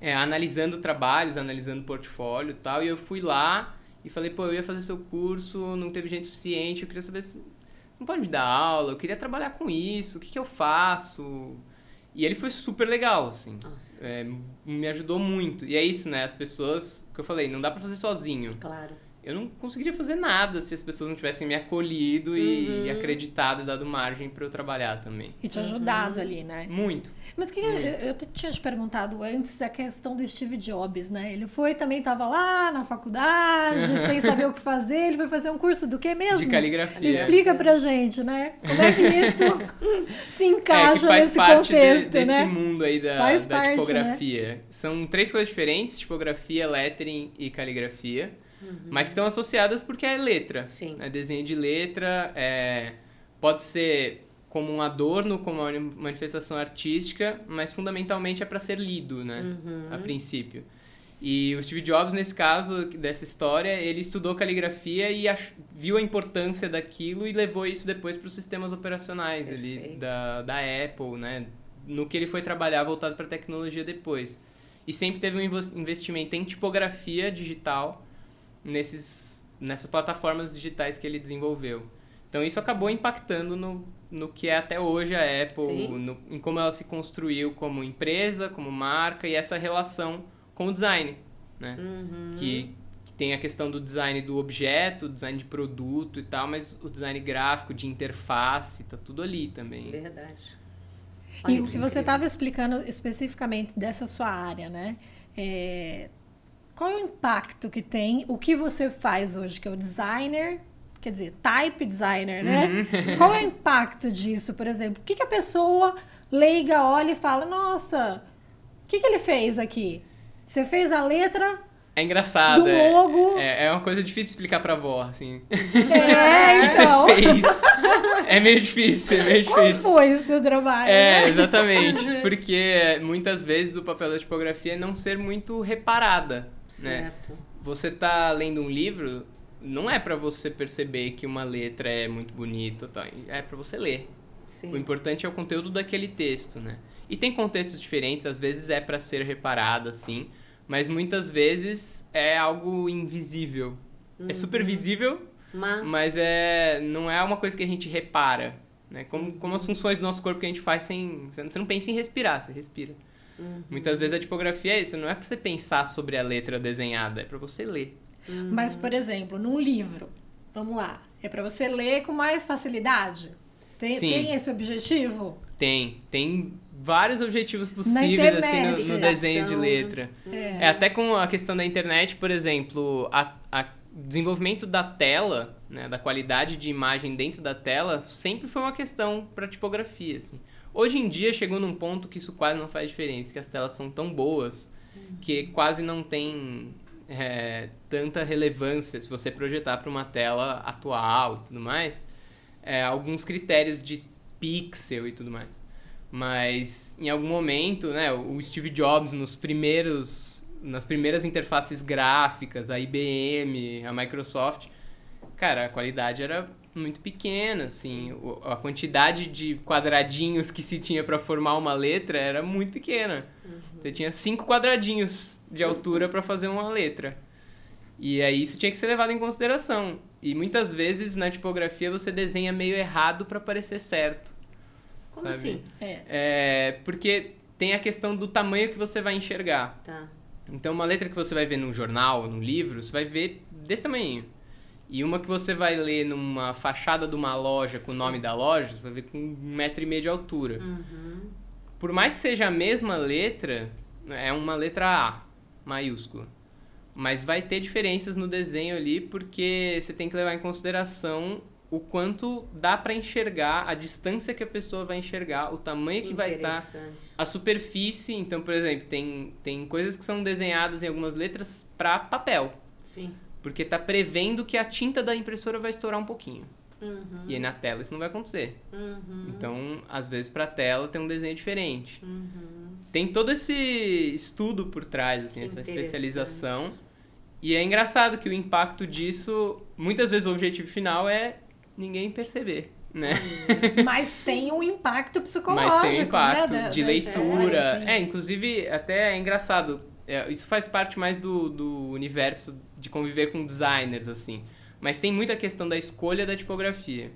é, analisando trabalhos, analisando portfólio e tal, e eu fui lá e falei, pô, eu ia fazer seu curso, não teve gente suficiente, eu queria saber se não pode me dar aula, eu queria trabalhar com isso, o que, que eu faço? E ele foi super legal, assim. Nossa, É, me ajudou muito. E é isso, né? As pessoas, que eu falei, não dá pra fazer sozinho. claro. Eu não conseguiria fazer nada se as pessoas não tivessem me acolhido e, e Uhum. acreditado e dado margem pra eu trabalhar também. E te ajudado ali, né? Muito. Mas que eu, eu te- tinha te perguntado antes a questão do Steve Jobs, né? Ele foi também, estava lá na faculdade, sem saber o que fazer. Ele foi fazer um curso do que mesmo? De caligrafia. Explica pra gente, né? Como é que isso se É, encaixa que faz nesse parte de- contexto, desse né? mundo aí da, Faz da parte, né? tipografia. São três coisas diferentes, tipografia, lettering e caligrafia. Mas que estão associadas porque é letra. Uhum. Sim. É desenho de letra, é, pode ser como um adorno, como uma manifestação artística, mas fundamentalmente é para ser lido, né? Uhum. A princípio. E o Steve Jobs, nesse caso dessa história, ele estudou caligrafia e ach- viu a importância daquilo e levou isso depois para os sistemas operacionais ali da, da Apple, né? No que ele foi trabalhar voltado para tecnologia depois. E sempre teve um investimento em tipografia digital nesses, nessas plataformas digitais que ele desenvolveu. Então isso acabou impactando no, no que é até hoje a Apple, no- em como ela se construiu como empresa, como marca e essa relação com o design, né? Uhum. Que, que tem a questão do design do objeto, design de produto e tal, mas o design gráfico, de interface, tá tudo ali também. Verdade. E Olha o que que você estava explicando especificamente dessa sua área, né? É, qual é o impacto que tem o que você faz hoje, que é o designer, quer dizer, type designer, né? Uhum. Qual é o impacto disso, por exemplo? O que, que a pessoa leiga olha e fala, nossa, o que, que ele fez aqui? Você fez a letra É engraçado, Do é, logo. é, é uma coisa difícil de explicar pra avó, assim. É, então. Você fez. É meio difícil, é meio Qual difícil. foi o seu trabalho? É, né? exatamente. Porque muitas vezes o papel da tipografia é não ser muito reparada, né? Certo. Você tá lendo um livro, não é pra você perceber que uma letra é muito bonita, tá? é pra você ler. O Sim. importante é o conteúdo daquele texto, né? E tem contextos diferentes, às vezes é pra ser reparado, assim, mas muitas vezes é algo invisível. É super visível, Mas, mas é não é uma coisa que a gente repara, né? Como, como as funções do nosso corpo que a gente faz sem... Você não pensa em respirar, você respira. Muitas vezes a tipografia é isso, não é pra você pensar sobre a letra desenhada, é pra você ler. Mas, por exemplo, num livro, vamos lá, é pra você ler com mais facilidade? Tem, Sim. tem esse objetivo? Tem, tem vários objetivos possíveis assim, no, no desenho de letra. É. até com a questão da internet, por exemplo, a, a desenvolvimento da tela, né, da qualidade de imagem dentro da tela, sempre foi uma questão para tipografia. Assim. Hoje em dia chegou num ponto que isso quase não faz diferença, que as telas são tão boas que quase não tem é, tanta relevância se você projetar para uma tela atual e tudo mais. É, alguns critérios de pixel e tudo mais. Mas em algum momento, né, o Steve Jobs nos primeiros nas primeiras interfaces gráficas, a IBM, a Microsoft, cara, a qualidade era muito pequena, assim, a quantidade de quadradinhos que se tinha para formar uma letra era muito pequena. Você tinha cinco quadradinhos de altura para fazer uma letra. E aí isso tinha que ser levado em consideração. E muitas vezes na tipografia você desenha meio errado para parecer certo. Como Sabe? assim? É. É, porque tem a questão do tamanho que você vai enxergar. Tá. Então, uma letra que você vai ver num jornal, num livro, você vai ver desse tamanho. E uma que você vai ler numa fachada de uma loja com o nome da loja, você vai ver com um metro e meio de altura. Uhum. Por mais que seja a mesma letra, é uma letra A, maiúscula. Mas vai ter diferenças no desenho ali, porque você tem que levar em consideração o quanto dá pra enxergar, a distância que a pessoa vai enxergar, o tamanho que, vai estar interessante. a superfície, então, por exemplo, tem, tem coisas que são desenhadas em algumas letras para papel, Sim. Porque tá prevendo que a tinta da impressora vai estourar um pouquinho. Uhum. E aí na tela isso não vai acontecer. Uhum. Então, às vezes para tela tem um desenho diferente. Uhum. Tem todo esse estudo por trás, assim, essa especialização. E é engraçado que o impacto disso, muitas vezes o objetivo final é ninguém perceber, né? Mas tem um impacto psicológico, Mas tem um impacto né? de leitura. assim. É, inclusive, até é engraçado. É, isso faz parte mais do, do universo de conviver com designers, assim. Mas tem muita questão da escolha da tipografia.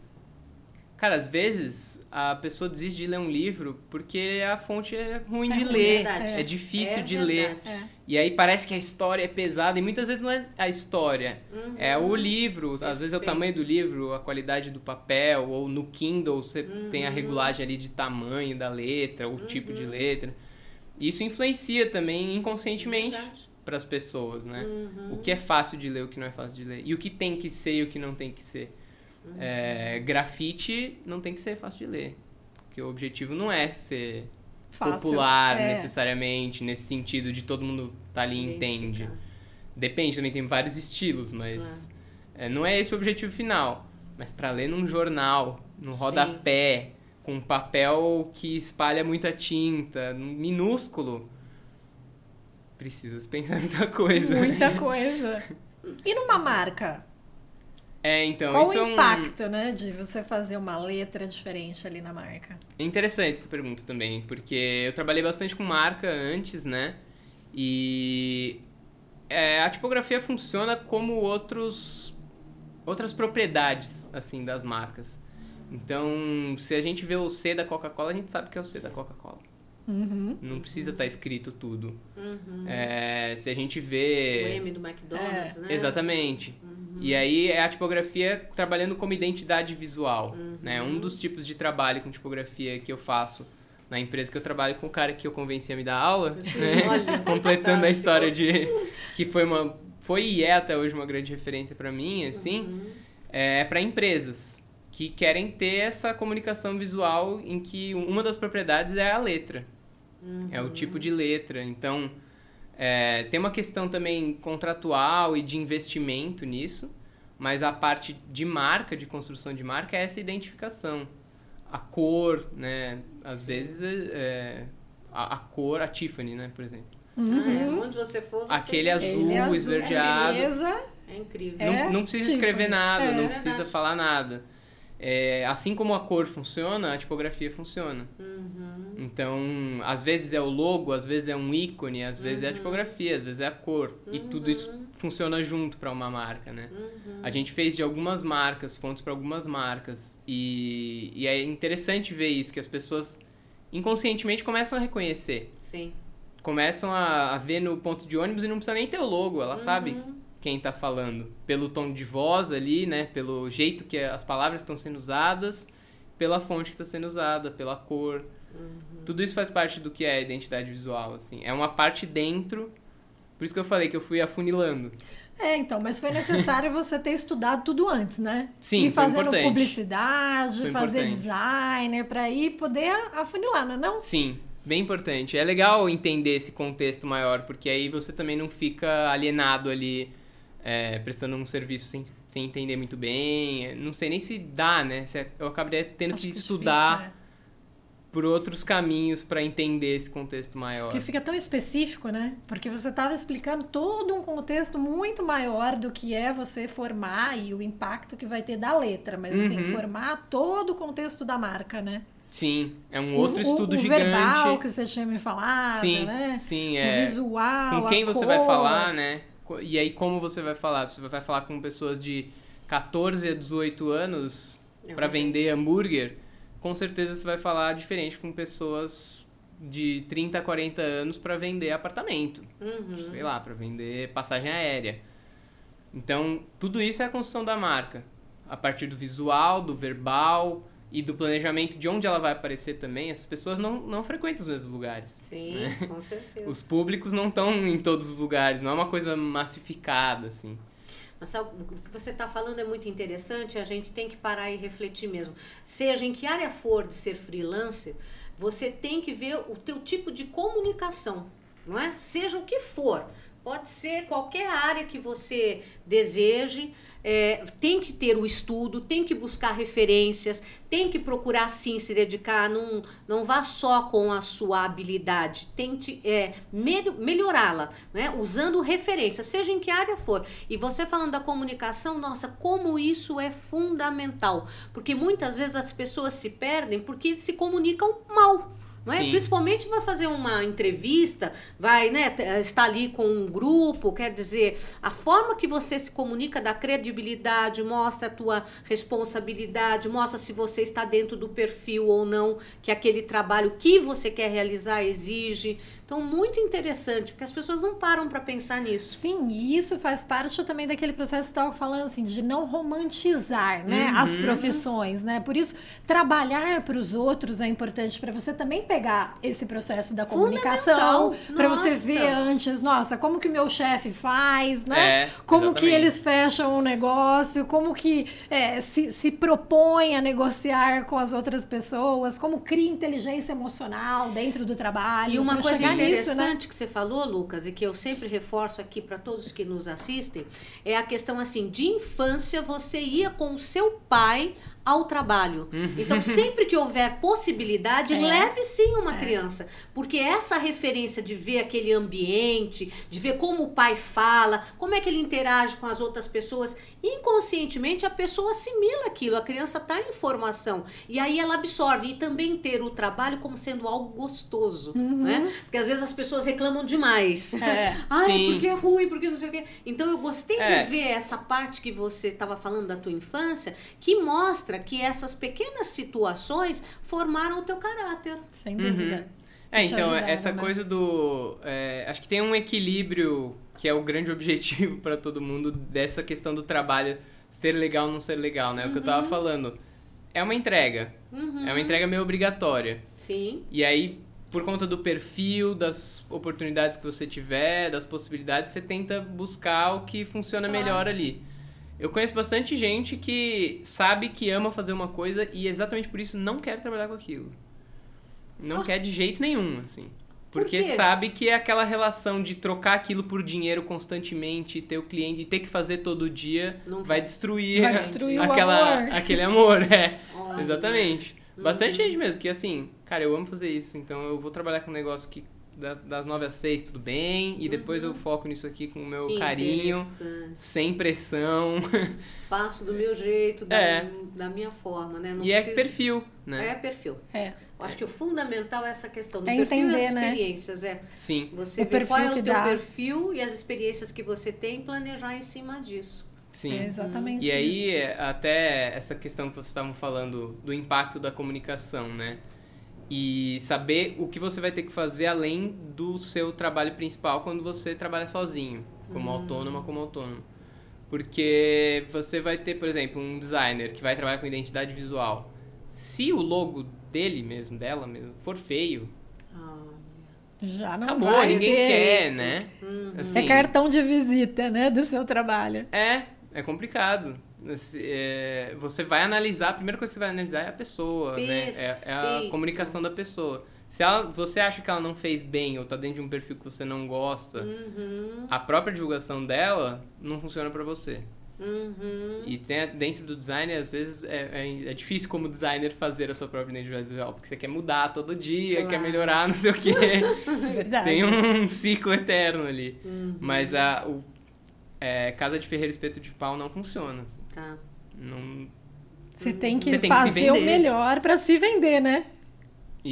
Cara, às vezes a pessoa desiste de ler um livro porque a fonte é ruim É de ler, verdade. é, difícil É de ler. É. E aí parece que a história é pesada e muitas vezes não é a história, Uhum. é o livro. Às vezes é o Perfeito. tamanho do livro, a qualidade do papel, ou no Kindle você tem Uhum. a regulagem ali de tamanho da letra, o tipo de Uhum. letra. Isso influencia também inconscientemente para as pessoas, né? Uhum. O que é fácil de ler, o que não é fácil de ler. E o que tem que ser e o que não tem que ser. Uhum. É, grafite não tem que ser fácil de ler. Porque o objetivo não é ser Fácil. popular É. necessariamente, nesse sentido de todo mundo tá ali e entende. Depende, também tem vários estilos, mas é, não é esse o objetivo final. Mas para ler num jornal, num Sim. rodapé, com papel que espalha muita tinta, minúsculo, precisa se pensar muita coisa. Muita coisa. E numa marca? É, então, Qual isso o é um- impacto, né, de você fazer uma letra diferente ali na marca? É interessante essa pergunta também, porque eu trabalhei bastante com marca antes, né? E é, a tipografia funciona como outros outras propriedades assim das marcas. Então, se a gente vê o C da Coca-Cola, a gente sabe que é o C da Coca-Cola. Uhum. Não precisa estar escrito tudo. Uhum. É, se a gente O vê M do McDonald's, né? Exatamente. E aí é a tipografia trabalhando como identidade visual. Né? Um dos tipos de trabalho com tipografia que eu faço na empresa que eu trabalho com o cara que eu convenci a me dar aula, né? olha, completando a história de que foi uma foi e é até hoje uma grande referência para mim, assim, Uhum. é para empresas que querem ter essa comunicação visual em que uma das propriedades é a letra. É o tipo de letra. Então, é, tem uma questão também contratual e de investimento nisso, mas a parte de marca, de construção de marca, é essa identificação. A cor, né? Às vezes, é, a, a cor, a Tiffany, né, por exemplo. Ah, é. Onde você for, você Aquele azul, Ele é azul, esverdeado. beleza. É incrível. É. Não, não precisa Tiffany. escrever nada, É, não é precisa falar nada. É, assim como a cor funciona, a tipografia funciona. Uhum. Então, às vezes é o logo, às vezes é um ícone, às vezes Uhum. é a tipografia, às vezes é a cor. E tudo isso funciona junto para uma marca, né? Uhum. A gente fez de algumas marcas, fontes para algumas marcas. E, e é interessante ver isso, que as pessoas inconscientemente começam a reconhecer. Sim. Começam a, a ver no ponto de ônibus e não precisa nem ter o logo, ela sabe Uhum. Quem tá falando. Pelo tom de voz ali, né? Pelo jeito que as palavras estão sendo usadas, pela fonte que está sendo usada, pela cor. Tudo isso faz parte do que é a identidade visual, assim. É uma parte dentro. Por isso que eu falei que eu fui afunilando. É, então, mas foi necessário você ter estudado tudo antes, né? Sim, E fazendo importante. publicidade, Foi fazer importante. designer, pra ir poder afunilar, não é não? Sim, bem importante. É legal entender esse contexto maior, porque aí você também não fica alienado ali, é, prestando um serviço sem, sem entender muito bem. Não sei nem se dá, né? Se- Eu acabaria tendo Acho que que é estudar difícil, né? por outros caminhos pra entender esse contexto maior. Porque fica tão específico, né? Porque você estava explicando todo um contexto muito maior do que é você formar e o impacto que vai ter da letra, mas assim, Uhum. formar todo o contexto da marca, né? Sim, é um outro o, estudo o, o gigante. verbal que você tinha me falado, sim, né? sim, O é. visual, com quem você cor. vai falar, né? E aí como você vai falar? Você vai falar com pessoas de 14 a 18 anos um vender hambúrguer? Com certeza você vai falar diferente com pessoas de 30 a 40 anos pra vender apartamento, Uhum. sei lá, pra vender passagem aérea. Então, tudo isso é a construção da marca, a partir do visual, do verbal e do planejamento de onde ela vai aparecer também. Essas pessoas não, não frequentam os mesmos lugares. Sim, com certeza. Os públicos não estão em todos os lugares, não é uma coisa massificada, assim. Mas o que você está falando é muito interessante, a gente tem que parar e refletir mesmo. Seja em que área for de ser freelancer, você tem que ver o teu tipo de comunicação, não é? Seja o que for. Pode ser qualquer área que você deseje, é, tem que ter o estudo, tem que buscar referências, tem que procurar sim se dedicar, não, não vá só com a sua habilidade, tente é, melho- melhorá-la, né? usando referências, seja em que área for. E você falando da comunicação, nossa, como isso é fundamental, porque muitas vezes as pessoas se perdem porque se comunicam mal. Não é? Sim. Principalmente vai fazer uma entrevista, vai né, t- estar ali com um grupo, quer dizer, a forma que você se comunica dá credibilidade, mostra a tua responsabilidade, mostra se você está dentro do perfil ou não que aquele trabalho que você quer realizar exige. Então, muito interessante, porque as pessoas não param para pensar nisso. Sim, e isso faz parte também daquele processo que você estava falando, assim, de não romantizar, né, Uhum. as profissões, né? Por isso, trabalhar para os outros é importante para você também pegar esse processo da comunicação, para você ver antes, nossa, como que meu chefe faz, né? É, como que exatamente. eles fecham um negócio, como que é, se, se propõe a negociar com as outras pessoas, como cria inteligência emocional dentro do trabalho. E uma coisa chegar nisso, interessante né? que você falou, Lucas, e que eu sempre reforço aqui para todos que nos assistem, é a questão assim, de infância você ia com o seu pai ao trabalho. Então, sempre que houver possibilidade, É. leve sim uma criança, porque essa referência de ver aquele ambiente, de ver como o pai fala, como é que ele interage com as outras pessoas, inconscientemente a pessoa assimila aquilo, a criança está em formação e aí ela absorve e também ter o trabalho como sendo algo gostoso, né? Porque às vezes as pessoas reclamam demais. É. Ai, Sim. porque é ruim, porque não sei o quê. Então eu gostei É. de ver essa parte que você estava falando da tua infância, que mostra que essas pequenas situações formaram o teu caráter. Sem dúvida. É, Te então, ajudaram, essa né? coisa do. é, acho que tem um equilíbrio que é o grande objetivo para todo mundo dessa questão do trabalho ser legal ou não ser legal, né? O que eu Uhum. tava falando. É uma entrega. É uma entrega meio obrigatória. Sim. E aí, por conta do perfil, das oportunidades que você tiver, das possibilidades, você tenta buscar o que funciona Claro. melhor ali. Eu conheço bastante gente que sabe que ama fazer uma coisa e exatamente por isso não quer trabalhar com aquilo. Não quer de jeito nenhum, assim. Por Porque quê? sabe que é aquela relação de trocar aquilo por dinheiro constantemente, ter o cliente e ter que fazer todo dia, Não vai destruir, Vai destruir aquela, amor. aquele amor, é. Exatamente. Bastante gente mesmo, que assim, cara, eu amo fazer isso, então eu vou trabalhar com um negócio que das 9 às 6 tudo bem, e depois eu foco nisso aqui com o meu Que carinho, sem pressão. Faço do meu jeito, da, É. da minha forma, né? Não e é preciso- perfil, né? É perfil. É. Eu acho que o fundamental é essa questão do É perfil e entender, as né? experiências. É. Sim. Você O ver qual é perfil o que teu dá. perfil e as experiências que você tem e planejar em cima disso. Sim. É exatamente E isso. aí, é, até essa questão que vocês estavam falando do impacto da comunicação, né? E saber o que você vai ter que fazer além do seu trabalho principal quando você trabalha sozinho, como autônoma, como autônomo. Porque você vai ter, por exemplo, um designer que vai trabalhar com identidade visual. Se o logo dele mesmo, dela mesmo, for feio, Já não acabou, vai ninguém ter. quer, né? É Assim, cartão de visita, né, do seu trabalho. É, é complicado. É, você vai analisar, a primeira coisa que você vai analisar é a pessoa, né? É, é a Perfeito. comunicação da pessoa. Se ela, você acha que ela não fez bem ou tá dentro de um perfil que você não gosta, Uhum, a própria divulgação dela não funciona pra você. uhum. E tem, dentro do design, às vezes, é, é, é difícil como designer fazer a sua própria identidade visual, porque você quer mudar todo dia, Claro. quer melhorar, não sei o quê. Verdade. tem um ciclo eterno ali. Uhum. Mas a, o, é, Casa de Ferreira Espeto de Pau não funciona. assim. Tá. Não, Você tem que fazer o melhor pra se vender, né?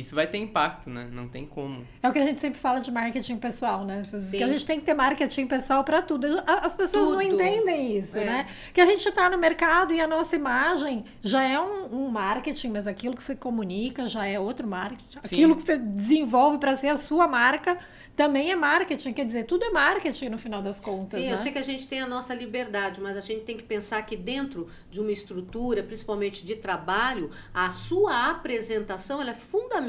Isso vai ter impacto, né? Não tem como. É o que a gente sempre fala de marketing pessoal, né? Sim. Que a gente tem que ter marketing pessoal pra tudo. As pessoas não Tudo. entendem isso, É. né? Que a gente tá no mercado e a nossa imagem já é um, um marketing, mas aquilo que você comunica já é outro marketing. Sim. Aquilo que você desenvolve pra ser a sua marca também é marketing. Quer dizer, tudo é marketing no final das contas, Sim, né? eu sei que a gente tem a nossa liberdade, mas a gente tem que pensar que dentro de uma estrutura, principalmente de trabalho, a sua apresentação ela é fundamental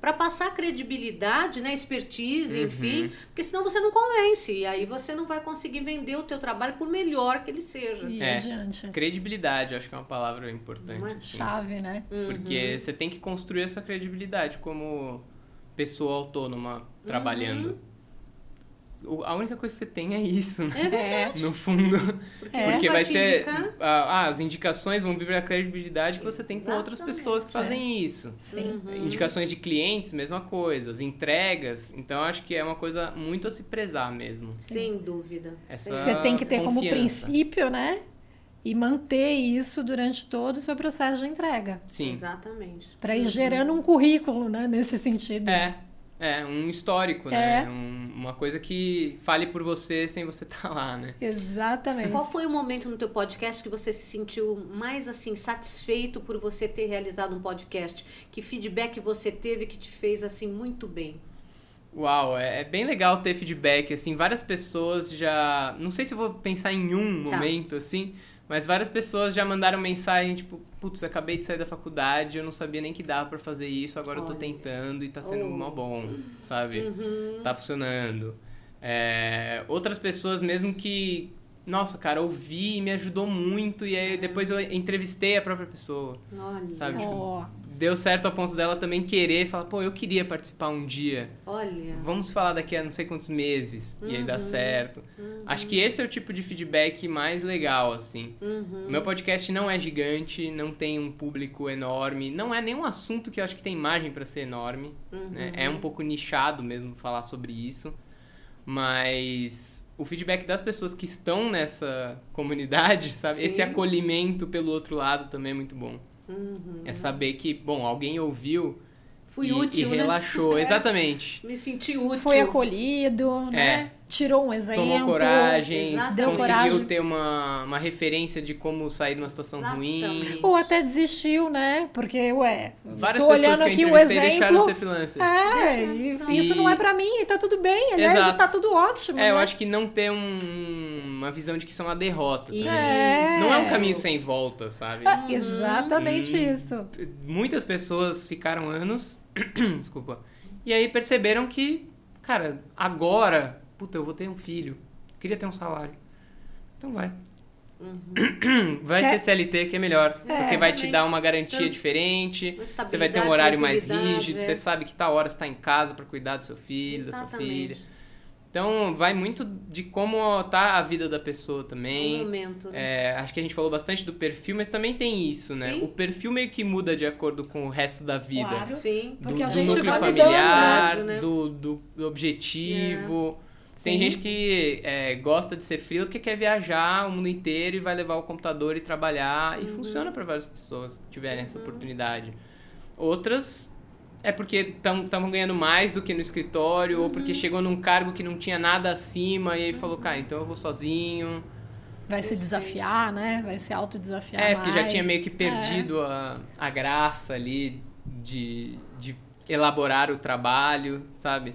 para passar credibilidade, né, expertise, Uhum. enfim, porque senão você não convence e aí você não vai conseguir vender o teu trabalho por melhor que ele seja. E É. adiante. Credibilidade, acho que é uma palavra importante. É? assim. Chave, né? Porque você tem que construir a sua credibilidade como pessoa autônoma trabalhando. O- A única coisa que você tem é isso, né? É verdade. No fundo. É. Porque Vai vai ser. indicar. Ah, as indicações vão vir pela credibilidade que você tem com outras pessoas que fazem isso. Sim. Indicações de clientes, mesma coisa. As entregas. Então, eu acho que é uma coisa muito a se prezar mesmo. Sem dúvida. Essa Você tem que ter como confiança. princípio, né? E manter isso durante todo o seu processo de entrega. Sim. Exatamente. Para ir gerando um currículo, né? Nesse sentido. É. É, um histórico, É. né? Um- uma coisa que fale por você sem você estar lá, né? Exatamente. Qual foi o momento no teu podcast que você se sentiu mais assim satisfeito por você ter realizado um podcast? Que feedback você teve que te fez assim muito bem? Uau, é, é bem legal ter feedback, assim, várias pessoas já... Não sei se eu vou pensar em um Tá. momento, assim, mas várias pessoas já mandaram mensagem, tipo, putz, acabei de sair da faculdade, eu não sabia nem que dava pra fazer isso, agora eu tô Olha. tentando e tá sendo Oh. mó bom, sabe? Uhum. Tá funcionando. É, outras pessoas mesmo que, nossa, cara, ouvi e me ajudou muito, e aí depois eu entrevistei a própria pessoa, Olha, sabe? Tipo, deu certo a ponto dela também querer falar, pô, eu queria participar um dia. olha. Vamos falar daqui a não sei quantos meses e aí dá certo. Acho que esse é o tipo de feedback mais legal, assim. Uhum. O meu podcast não é gigante, não tem um público enorme, não é nenhum assunto que eu acho que tem margem para ser enorme. né? É um pouco nichado mesmo falar sobre isso. Mas o feedback das pessoas que estão nessa comunidade, sabe? Sim. Esse acolhimento pelo outro lado também é muito bom. Uhum. É saber que, bom, alguém ouviu Fui e, útil, e né? relaxou. Exatamente. Me senti útil. foi acolhido, né? Tirou um exemplo. Tomou coragem. Deu conseguiu coragem. ter uma, uma referência de como sair de uma situação ruim. Ou até desistiu, né? Porque, ué, Várias tô pessoas olhando que eu aqui o entrevistei deixaram de exemplo. ser freelancers. É, e E- isso não é pra mim, e tá tudo bem. Aliás, Exato. tá tudo ótimo. É, eu né? acho que não ter um- uma visão de que isso é uma derrota. É. Não é um caminho sem volta, sabe? É, exatamente Hum. isso. Muitas pessoas ficaram anos, desculpa, e aí perceberam que, cara, agora, puta, eu vou ter um filho, queria ter um salário. Então vai. Vai Quer- ser CLT que é melhor, porque vai te Exatamente. dar uma garantia Então, diferente, você vai ter um horário mais rígido, é. você sabe que tal hora você tá em casa pra cuidar do seu filho, da sua Exatamente. filha. Então vai muito de como tá a vida da pessoa Um também. momento. né? É, acho que a gente falou bastante do perfil, mas também tem isso, né? Sim. O perfil meio que muda de acordo com o resto da vida. Claro. Sim. Do, Porque a do gente núcleo vai mudando, familiar, né? do, do, do objetivo. Tem gente que é, gosta de ser freela porque quer viajar o mundo inteiro e vai levar o computador e trabalhar. Uhum. E funciona para várias pessoas que tiverem essa oportunidade. Outras é porque estavam ganhando mais do que no escritório, ou Uhum. porque chegou num cargo que não tinha nada acima e aí falou, cara, então eu vou sozinho. Vai se desafiar, né? Vai se autodesafiar É, porque já mais. tinha meio que É. perdido a, a graça ali de, de elaborar o trabalho, sabe?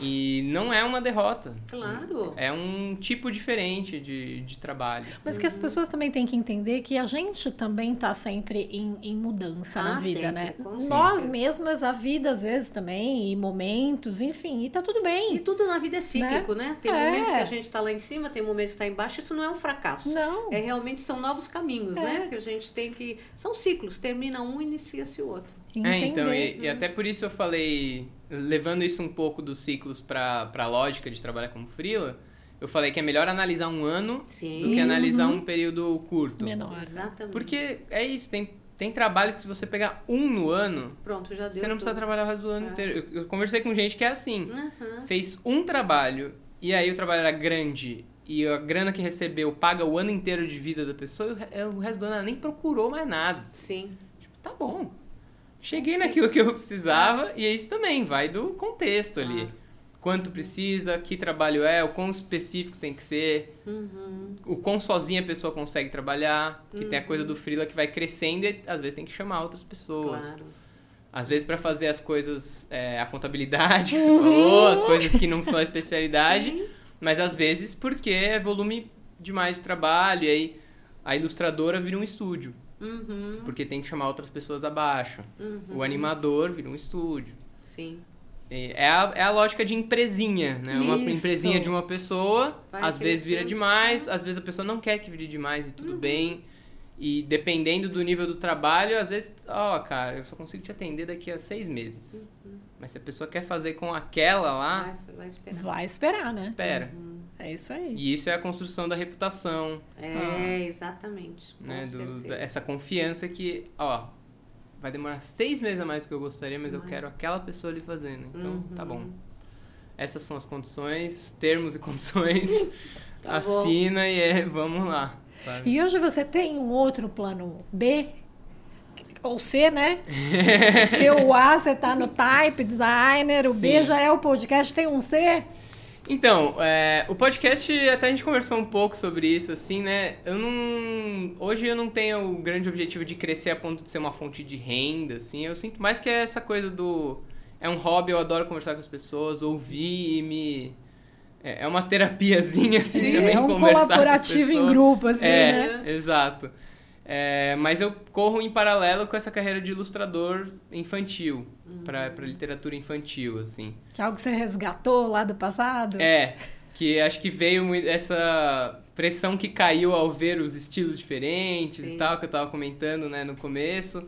E não é uma derrota. Claro. É um tipo diferente de, de trabalho. assim. Mas que as pessoas também têm que entender que a gente também tá sempre em, em mudança na Ah, vida, sempre, né? Nós certeza. mesmas, a vida às vezes também, e momentos, enfim, e tá tudo bem. E tudo na vida é cíclico, né? Tem É. momentos que a gente tá lá em cima, tem momentos que tá embaixo. Isso não é um fracasso. Não. É realmente são novos caminhos, É. né? Que a gente tem que. São ciclos. Termina um, inicia-se o outro. É, então, Entender. e, e até por isso eu falei, levando isso um pouco dos ciclos para a lógica de trabalhar como freela, eu falei que é melhor analisar um ano Sim. do que analisar um período curto. Menor. Exatamente. Porque é isso, tem, tem trabalhos que se você pegar um no ano, Pronto, já deu. você não precisa tudo. trabalhar o resto do ano É. inteiro. Eu, eu conversei com gente que é assim, Aham. fez um trabalho e aí o trabalho era grande e a grana que recebeu paga o ano inteiro de vida da pessoa e o o resto do ano ela nem procurou mais nada. Sim. Tipo, tá bom. Cheguei Sim. naquilo que eu precisava e é isso também, vai do contexto ali. Ah. Quanto precisa, que trabalho é, o quão específico tem que ser, Uhum. o quão sozinha a pessoa consegue trabalhar, porque tem a coisa Uhum. do freela que vai crescendo e às vezes tem que chamar outras pessoas. Claro. Às vezes para fazer as coisas, é, a contabilidade que você Uhum. falou, as coisas que não são a especialidade, Sim. mas às vezes porque é volume demais de trabalho e aí a ilustradora vira um estúdio. Uhum. Porque tem que chamar outras pessoas abaixo. Uhum. O animador vira um estúdio. Sim. É a, é a lógica de empresinha, né? Uma Isso. empresinha de uma pessoa, Vai às vezes vira demais, às vezes a pessoa não quer que vire demais e tudo Uhum. bem. E dependendo do nível do trabalho, às vezes, ó, cara, eu só consigo te atender daqui a seis meses. Mas se a pessoa quer fazer com aquela lá, Vai, vai esperar. Vai esperar, né? espera. É isso aí. E isso é a construção da reputação, É, exatamente. Com né? Do, essa confiança que, ó, vai demorar seis meses a mais do que eu gostaria, mas eu Mas- quero aquela pessoa ali fazendo. Então, tá Uhum. bom. Essas são as condições, termos e condições. Tá bom. Assina e é, vamos lá. Sabe? E hoje você tem um outro plano B? Ou C, né? Porque o A você tá no type designer, o B Sim. já é o podcast, tem um C? Então, é, o podcast, até a gente conversou um pouco sobre isso, assim, né? Eu não. Hoje eu não tenho o grande objetivo de crescer a ponto de ser uma fonte de renda, assim. Eu sinto mais que é essa coisa do. É um hobby, eu adoro conversar com as pessoas, ouvir e me. É é uma terapiazinha, assim, Sim, também é um conversar com as colaborativo em grupo, assim, é, né? exato. É, mas eu corro em paralelo com essa carreira de ilustrador infantil, pra, pra literatura infantil, assim. Que é algo que você resgatou lá do passado? É, que acho que veio essa pressão que caiu ao ver os estilos diferentes Sim. e tal, que eu tava comentando, né, no começo.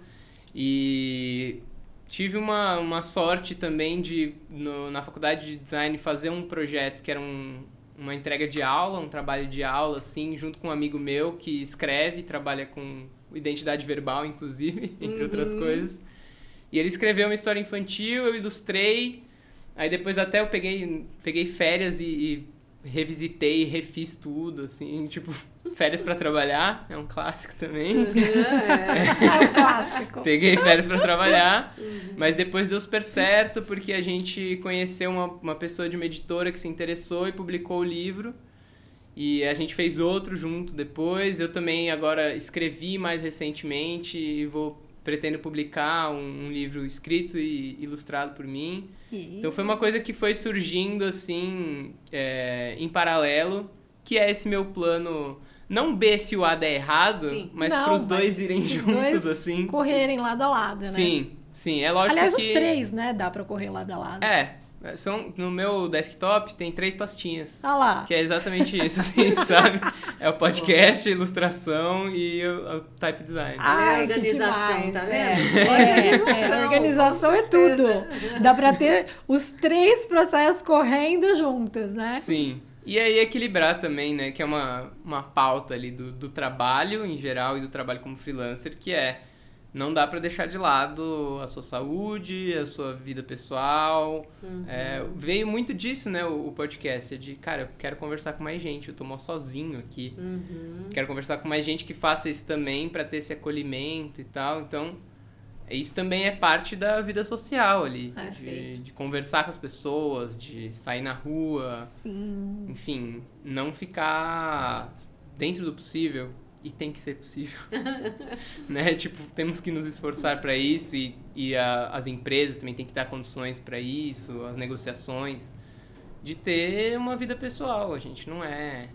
E tive uma, uma sorte também de, no- na faculdade de design, fazer um projeto que era um, uma entrega de aula, um trabalho de aula, assim, junto com um amigo meu que escreve, trabalha com identidade verbal, inclusive, entre outras Uhum. coisas. E ele escreveu uma história infantil, eu ilustrei, Aí depois até eu peguei, peguei férias e, e revisitei refiz tudo, assim, tipo, férias pra trabalhar, é um clássico também. É. É o clássico. Peguei férias pra trabalhar, mas depois deu super certo porque a gente conheceu uma, uma pessoa de uma editora que se interessou e publicou o livro. E a gente fez outro junto depois. Eu também agora escrevi mais recentemente e vou pretendo publicar um, um livro escrito e ilustrado por mim. Então foi uma coisa que foi surgindo assim é, em paralelo, que é esse meu plano. Não B se o A der errado, Sim. mas para os dois irem os juntos, assim. correrem lado a lado, né? Sim, sim. É lógico Aliás, que. os três, né? Dá pra correr lado a lado. É. São, no meu desktop tem três pastinhas. Olha lá. Que é exatamente isso, assim, sabe? É o podcast, a ilustração e o, o type design. Ai, É organização, tá É, vendo? é, Organização, é, organização é tudo. Dá pra ter os três processos correndo juntos, né? Sim. E aí equilibrar também, né? Que é uma, uma pauta ali do, do trabalho em geral e do trabalho como freelancer, que é não dá pra deixar de lado a sua saúde, a sua vida pessoal. É, veio muito disso, né, o, o podcast. É de, cara, eu quero conversar com mais gente, eu tô mal sozinho aqui. Uhum. Quero conversar com mais gente que faça isso também pra ter esse acolhimento e tal. Então, isso também é parte da vida social ali. De, Perfeito. de conversar com as pessoas, de sair na rua Sim. enfim, não ficar dentro do possível e tem que ser possível, né? Tipo, temos que nos esforçar para isso e, e a- as empresas também têm que dar condições para isso, as negociações. de ter uma vida pessoal. A gente não é.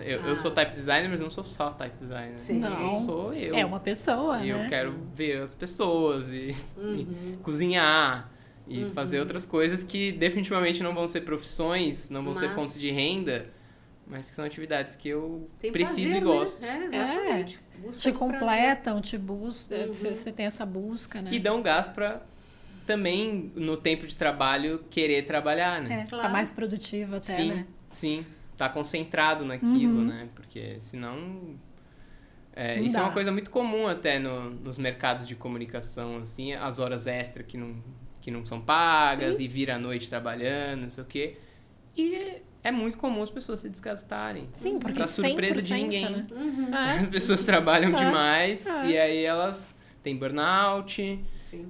Eu, eu Ah. sou type designer, mas não sou só type designer. Sim. Não. Eu sou eu. É uma pessoa, E né? eu quero ver as pessoas e, Uhum. e cozinhar e fazer outras coisas que definitivamente não vão ser profissões, não vão ser Mas- fontes de renda, mas que são atividades que eu Tem preciso prazer, e gosto. Né? É, exatamente. Busca Te do prazer. completam, te buscam, Uhum. você você tem essa busca, né? E dão gás pra também, no tempo de trabalho, querer trabalhar, né? É, tá Claro. mais produtivo até, sim, né? sim. Tá concentrado naquilo, Uhum. né? Porque senão. é, Não isso é dá. uma coisa muito comum até no- nos mercados de comunicação, assim, as horas extras que não, que não são pagas e vira a noite trabalhando, não sei o quê. E é muito comum as pessoas se desgastarem. Sim, porque Pra surpresa de 100%, ninguém. Né? Uhum. É. As pessoas trabalham É. demais É. e aí elas têm burnout,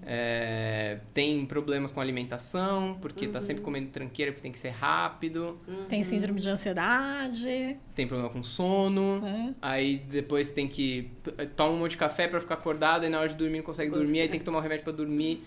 é, tem problemas com alimentação, porque Uhum. tá sempre comendo tranqueira porque tem que ser rápido, Tem síndrome de ansiedade, tem problema com sono, né? aí depois tem que t- toma um monte de café pra ficar acordado e na hora de dormir não consegue dormir, aí tem que tomar um remédio pra dormir.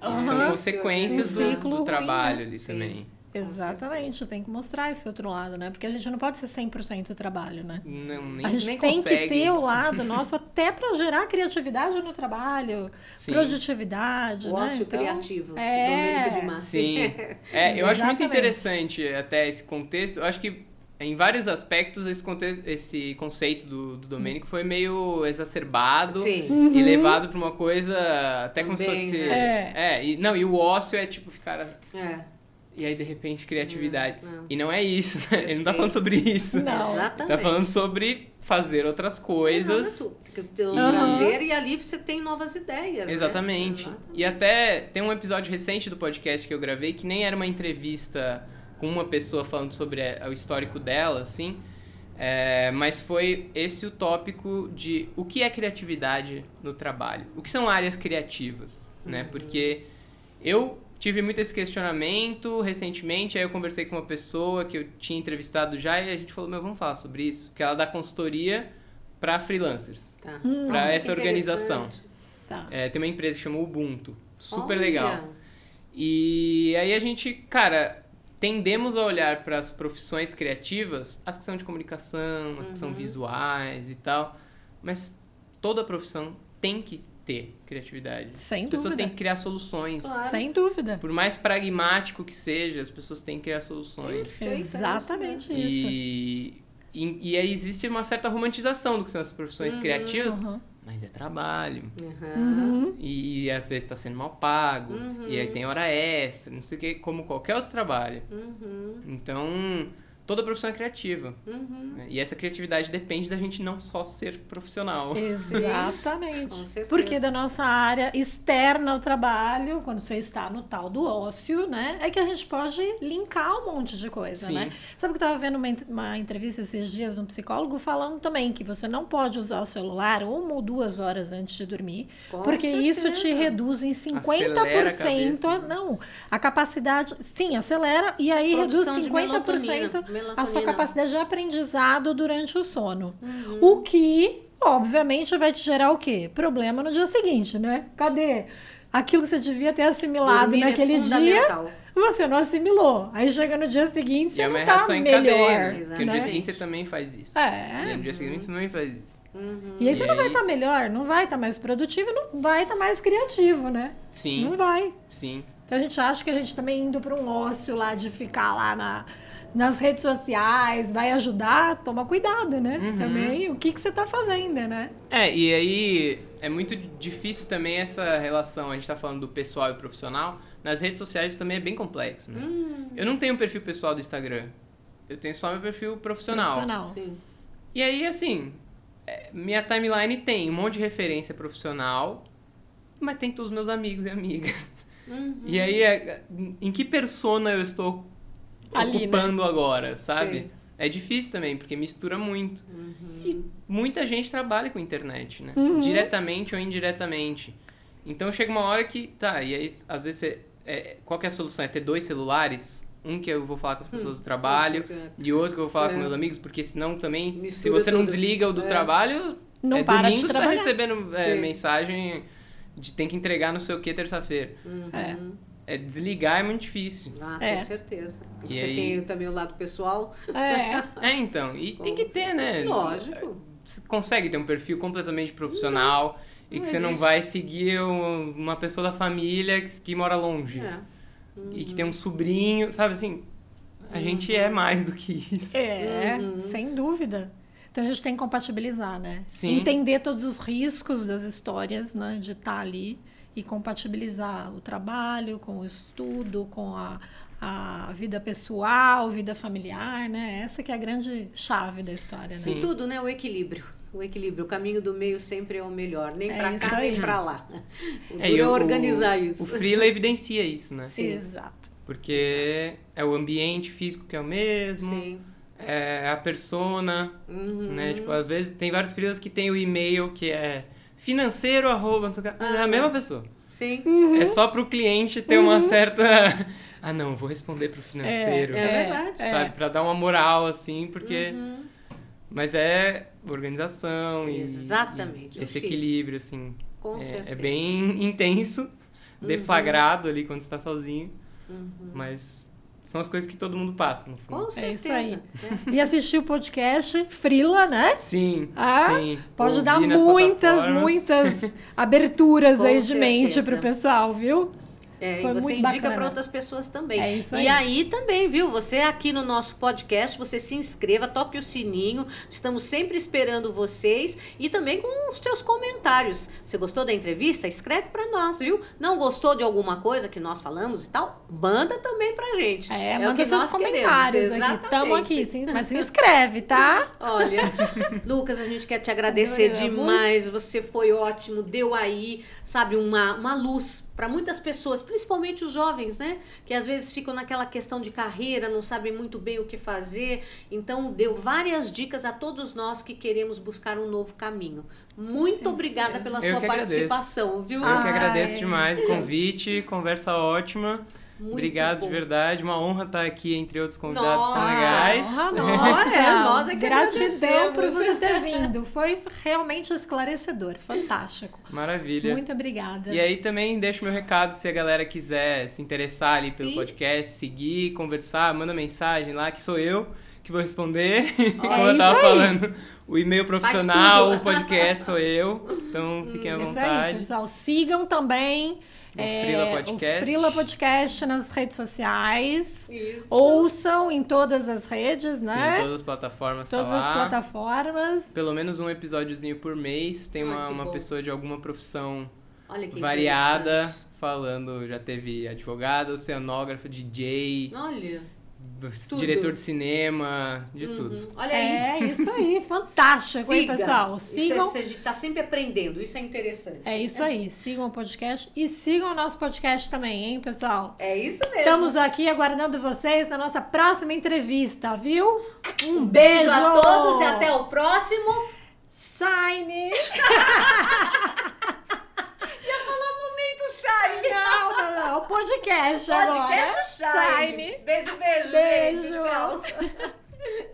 Aham. São consequências Um do- do, ruim, trabalho né? ali Sim. também. Exatamente, tem que mostrar esse outro lado, né? Porque a gente não pode ser 100% trabalho, né? Não, nem, a gente nem tem consegue. que ter o lado nosso até pra gerar criatividade no trabalho, Sim. produtividade, O né? ócio Então, criativo. é. Domênico de Massa. Sim. É, eu acho muito interessante até esse contexto. Eu acho que em vários aspectos esse, contexto, esse conceito do, do Domênico foi meio exacerbado Sim. Uhum. e levado pra uma coisa até como se Também, fosse. né? É, e, não, e o ócio é tipo ficar. É. E aí de repente criatividade. Não. E não é isso, né? Ele não tá falando sobre isso. Não. Ele Exatamente. tá falando sobre fazer outras coisas. Ter um Aham. prazer e ali você tem novas ideias. né? Exatamente. E até tem um episódio recente do podcast que eu gravei que nem era uma entrevista com uma pessoa falando sobre a- o histórico dela, assim. é, mas foi esse o tópico de o que é criatividade no trabalho. O que são áreas criativas, né? Porque eu tive muito esse questionamento recentemente, aí eu conversei com uma pessoa que eu tinha entrevistado já e a gente falou, meu, vamos falar sobre isso. Que ela dá consultoria para freelancers, Tá. para Ah, essa que organização. Tá. É, tem uma empresa que chama Ubuntu. Super Olha. legal. E aí a gente, cara, tendemos a olhar para as profissões criativas, as que são de comunicação, as que Uhum. são visuais e tal, mas toda profissão tem que ter criatividade. Sem as pessoas dúvida. têm que criar soluções. Claro. Sem dúvida. Por mais pragmático que seja, as pessoas têm que criar soluções. Perfeito, é isso Exatamente isso. E, e, e aí existe uma certa romantização do que são as profissões criativas, Uhum. mas é trabalho. Uhum. E, às vezes tá sendo mal pago. Uhum. E aí tem hora extra, não sei o que, como qualquer outro trabalho. Uhum. Então, toda profissão é criativa. Uhum. né? E essa criatividade depende da gente não só ser profissional. Exatamente. Com certeza. Porque da nossa área externa ao trabalho, quando você está no tal do ócio, né, é que a gente pode linkar um monte de coisa, Sim. né? Sabe que eu estava vendo uma, uma entrevista esses dias de um psicólogo falando também que você não pode usar o celular uma ou duas horas antes de dormir, Com porque isso te certeza. reduz em Acelera a 50%. cabeça. não, a capacidade, sim, acelera e aí reduz 50% melatonina, a sua capacidade de aprendizado durante o sono. Uhum. O que, obviamente, vai te gerar o quê? Problema no dia seguinte, né? Cadê? Aquilo que você devia ter assimilado Dormir é naquele dia, fundamental. você não assimilou. Aí chega no dia seguinte, E você é uma não tá em melhor. cadeia, né? Porque no dia seguinte você também faz isso. É. E no dia seguinte você também faz isso. E aí você E não vai aí- estar melhor, não vai estar mais produtivo, não vai estar mais criativo, né? Sim, Não vai. sim. Então a gente acha que a gente também indo para um ócio lá de ficar lá na, nas redes sociais vai ajudar, toma cuidado, né? Uhum. Também o que, que você tá fazendo, né? É, e aí é muito difícil também essa relação, a gente tá falando do pessoal e profissional, nas redes sociais isso também é bem complexo, né? Eu não tenho um perfil pessoal do Instagram, eu tenho só meu perfil profissional. Profissional. Sim. E aí, assim, é, minha timeline tem um monte de referência profissional, mas tem todos os meus amigos e amigas. Uhum. E aí, é, em que persona eu estou Ali, né? ocupando agora, sabe? Sim. É difícil também, porque mistura muito. Uhum. E muita gente trabalha com internet, né? Uhum. Diretamente ou indiretamente. Então chega uma hora que, tá, e aí às vezes você, é, qual que é a solução? É ter dois celulares? Um que eu vou falar com as pessoas do trabalho e outro que eu vou falar É. com meus amigos, porque senão também, se Mistura você não tudo. desliga o do É. trabalho, Não é, para de domingo você tá recebendo é, mensagem de tem que entregar não sei o que terça-feira. Uhum. É. é, desligar é muito difícil. Ah, É. com certeza. E Você aí- tem também o lado pessoal. É. É, então. E tem que ter, né? Lógico. Você consegue ter um perfil completamente profissional e não que você não existe. vai seguir um- uma pessoa da família que, que mora longe. É. E que tem um sobrinho, sabe assim? A gente é mais do que isso. É, Uhum. sem dúvida. Então a gente tem que compatibilizar, né? Sim. Entender todos os riscos das histórias, né? De estar ali e compatibilizar o trabalho com o estudo, com a, a vida pessoal, vida familiar, né? Essa que é a grande chave da história, Sim. né? Tudo, né? O equilíbrio. O equilíbrio. O caminho do meio sempre é o melhor. Nem É pra isso cá, aí. nem pra lá. O duro e é o- organizar isso. O Freela evidencia isso, né? Sim. Exato. Porque é o ambiente físico que é o mesmo, Sim. é a persona, Uhum. né? Tipo, às vezes tem vários freelas que tem o e-mail que é financeiro, arroba, não sei o que, mas é a mesma pessoa. Sim. É só pro cliente ter uma certa... Ah, não, vou responder pro financeiro. É verdade. Sabe? Pra dar uma moral, assim, porque... Uhum. Mas é organização e- Exatamente, e esse equilíbrio, assim. Com é, certeza. é bem intenso, deflagrado ali quando você tá sozinho. Mas são as coisas que todo mundo passa, no fundo. Com certeza. isso aí. É. E assistir o podcast Frila, né? Sim, Ah, sim. Pode Ouvir dar muitas, muitas aberturas Com aí de mente certeza. pro pessoal, viu? É, Foi e você indica para outras pessoas também. É isso E aí. aí também, viu? Você aqui no nosso podcast, você se inscreva, toque o sininho. Estamos sempre esperando vocês e também com os seus comentários. Você gostou da entrevista? Escreve para nós, viu? Não gostou de alguma coisa que nós falamos e tal? Manda também pra gente. É, o manda seus nós comentários queremos, aqui. Tamo aqui, sim, mas se inscreve, tá? Olha, Lucas, a gente quer te agradecer demais. Você foi ótimo, deu aí, sabe, uma, uma luz para muitas pessoas, principalmente os jovens, né? Que às vezes ficam naquela questão de carreira, não sabem muito bem o que fazer. Então, deu várias dicas a todos nós que queremos buscar um novo caminho. Muito obrigada pela Eu sua participação, viu? Eu que Ai. agradeço demais o convite, conversa ótima. Muito Obrigado bom. de verdade. Uma honra estar aqui entre outros convidados tão Nossa, legais. honra Nossa, nossa. nós é que Gratidão por você ter vindo. Foi realmente esclarecedor, fantástico. Maravilha. Muito obrigada. E aí também deixo meu recado se a galera quiser se interessar ali pelo Sim. podcast, seguir, conversar, manda mensagem lá que sou eu que vou responder. Como É eu tava falando, o e-mail profissional, o podcast sou eu. Então fiquem à É Isso aí, vontade. pessoal. Sigam também é, O Frila Podcast. o Frila Podcast nas redes sociais. Isso. Ouçam em todas as redes, Sim, né? todas as plataformas Todas tá as lá. plataformas. Pelo menos um episódiozinho por mês. Tem Ai, uma, uma bom. pessoa de alguma profissão Olha que variada falando. Já teve advogado, oceanógrafo, DJ, Olha. Tudo. diretor de cinema, de tudo. Uhum. Olha aí. É isso aí, fantástico, hein, pessoal? Isso Sigam. é, você tá sempre aprendendo, isso é interessante. É isso aí, sigam o podcast e sigam o nosso podcast também, hein, pessoal? É isso mesmo. Estamos aqui aguardando vocês na nossa próxima entrevista, viu? Um Beijo beijo, a todos e até o próximo. Shine! Shine. Não, não, não, o podcast, agora. Podcast Shine. Shine. Beijo, beijo. Beijo. gente. Tchau.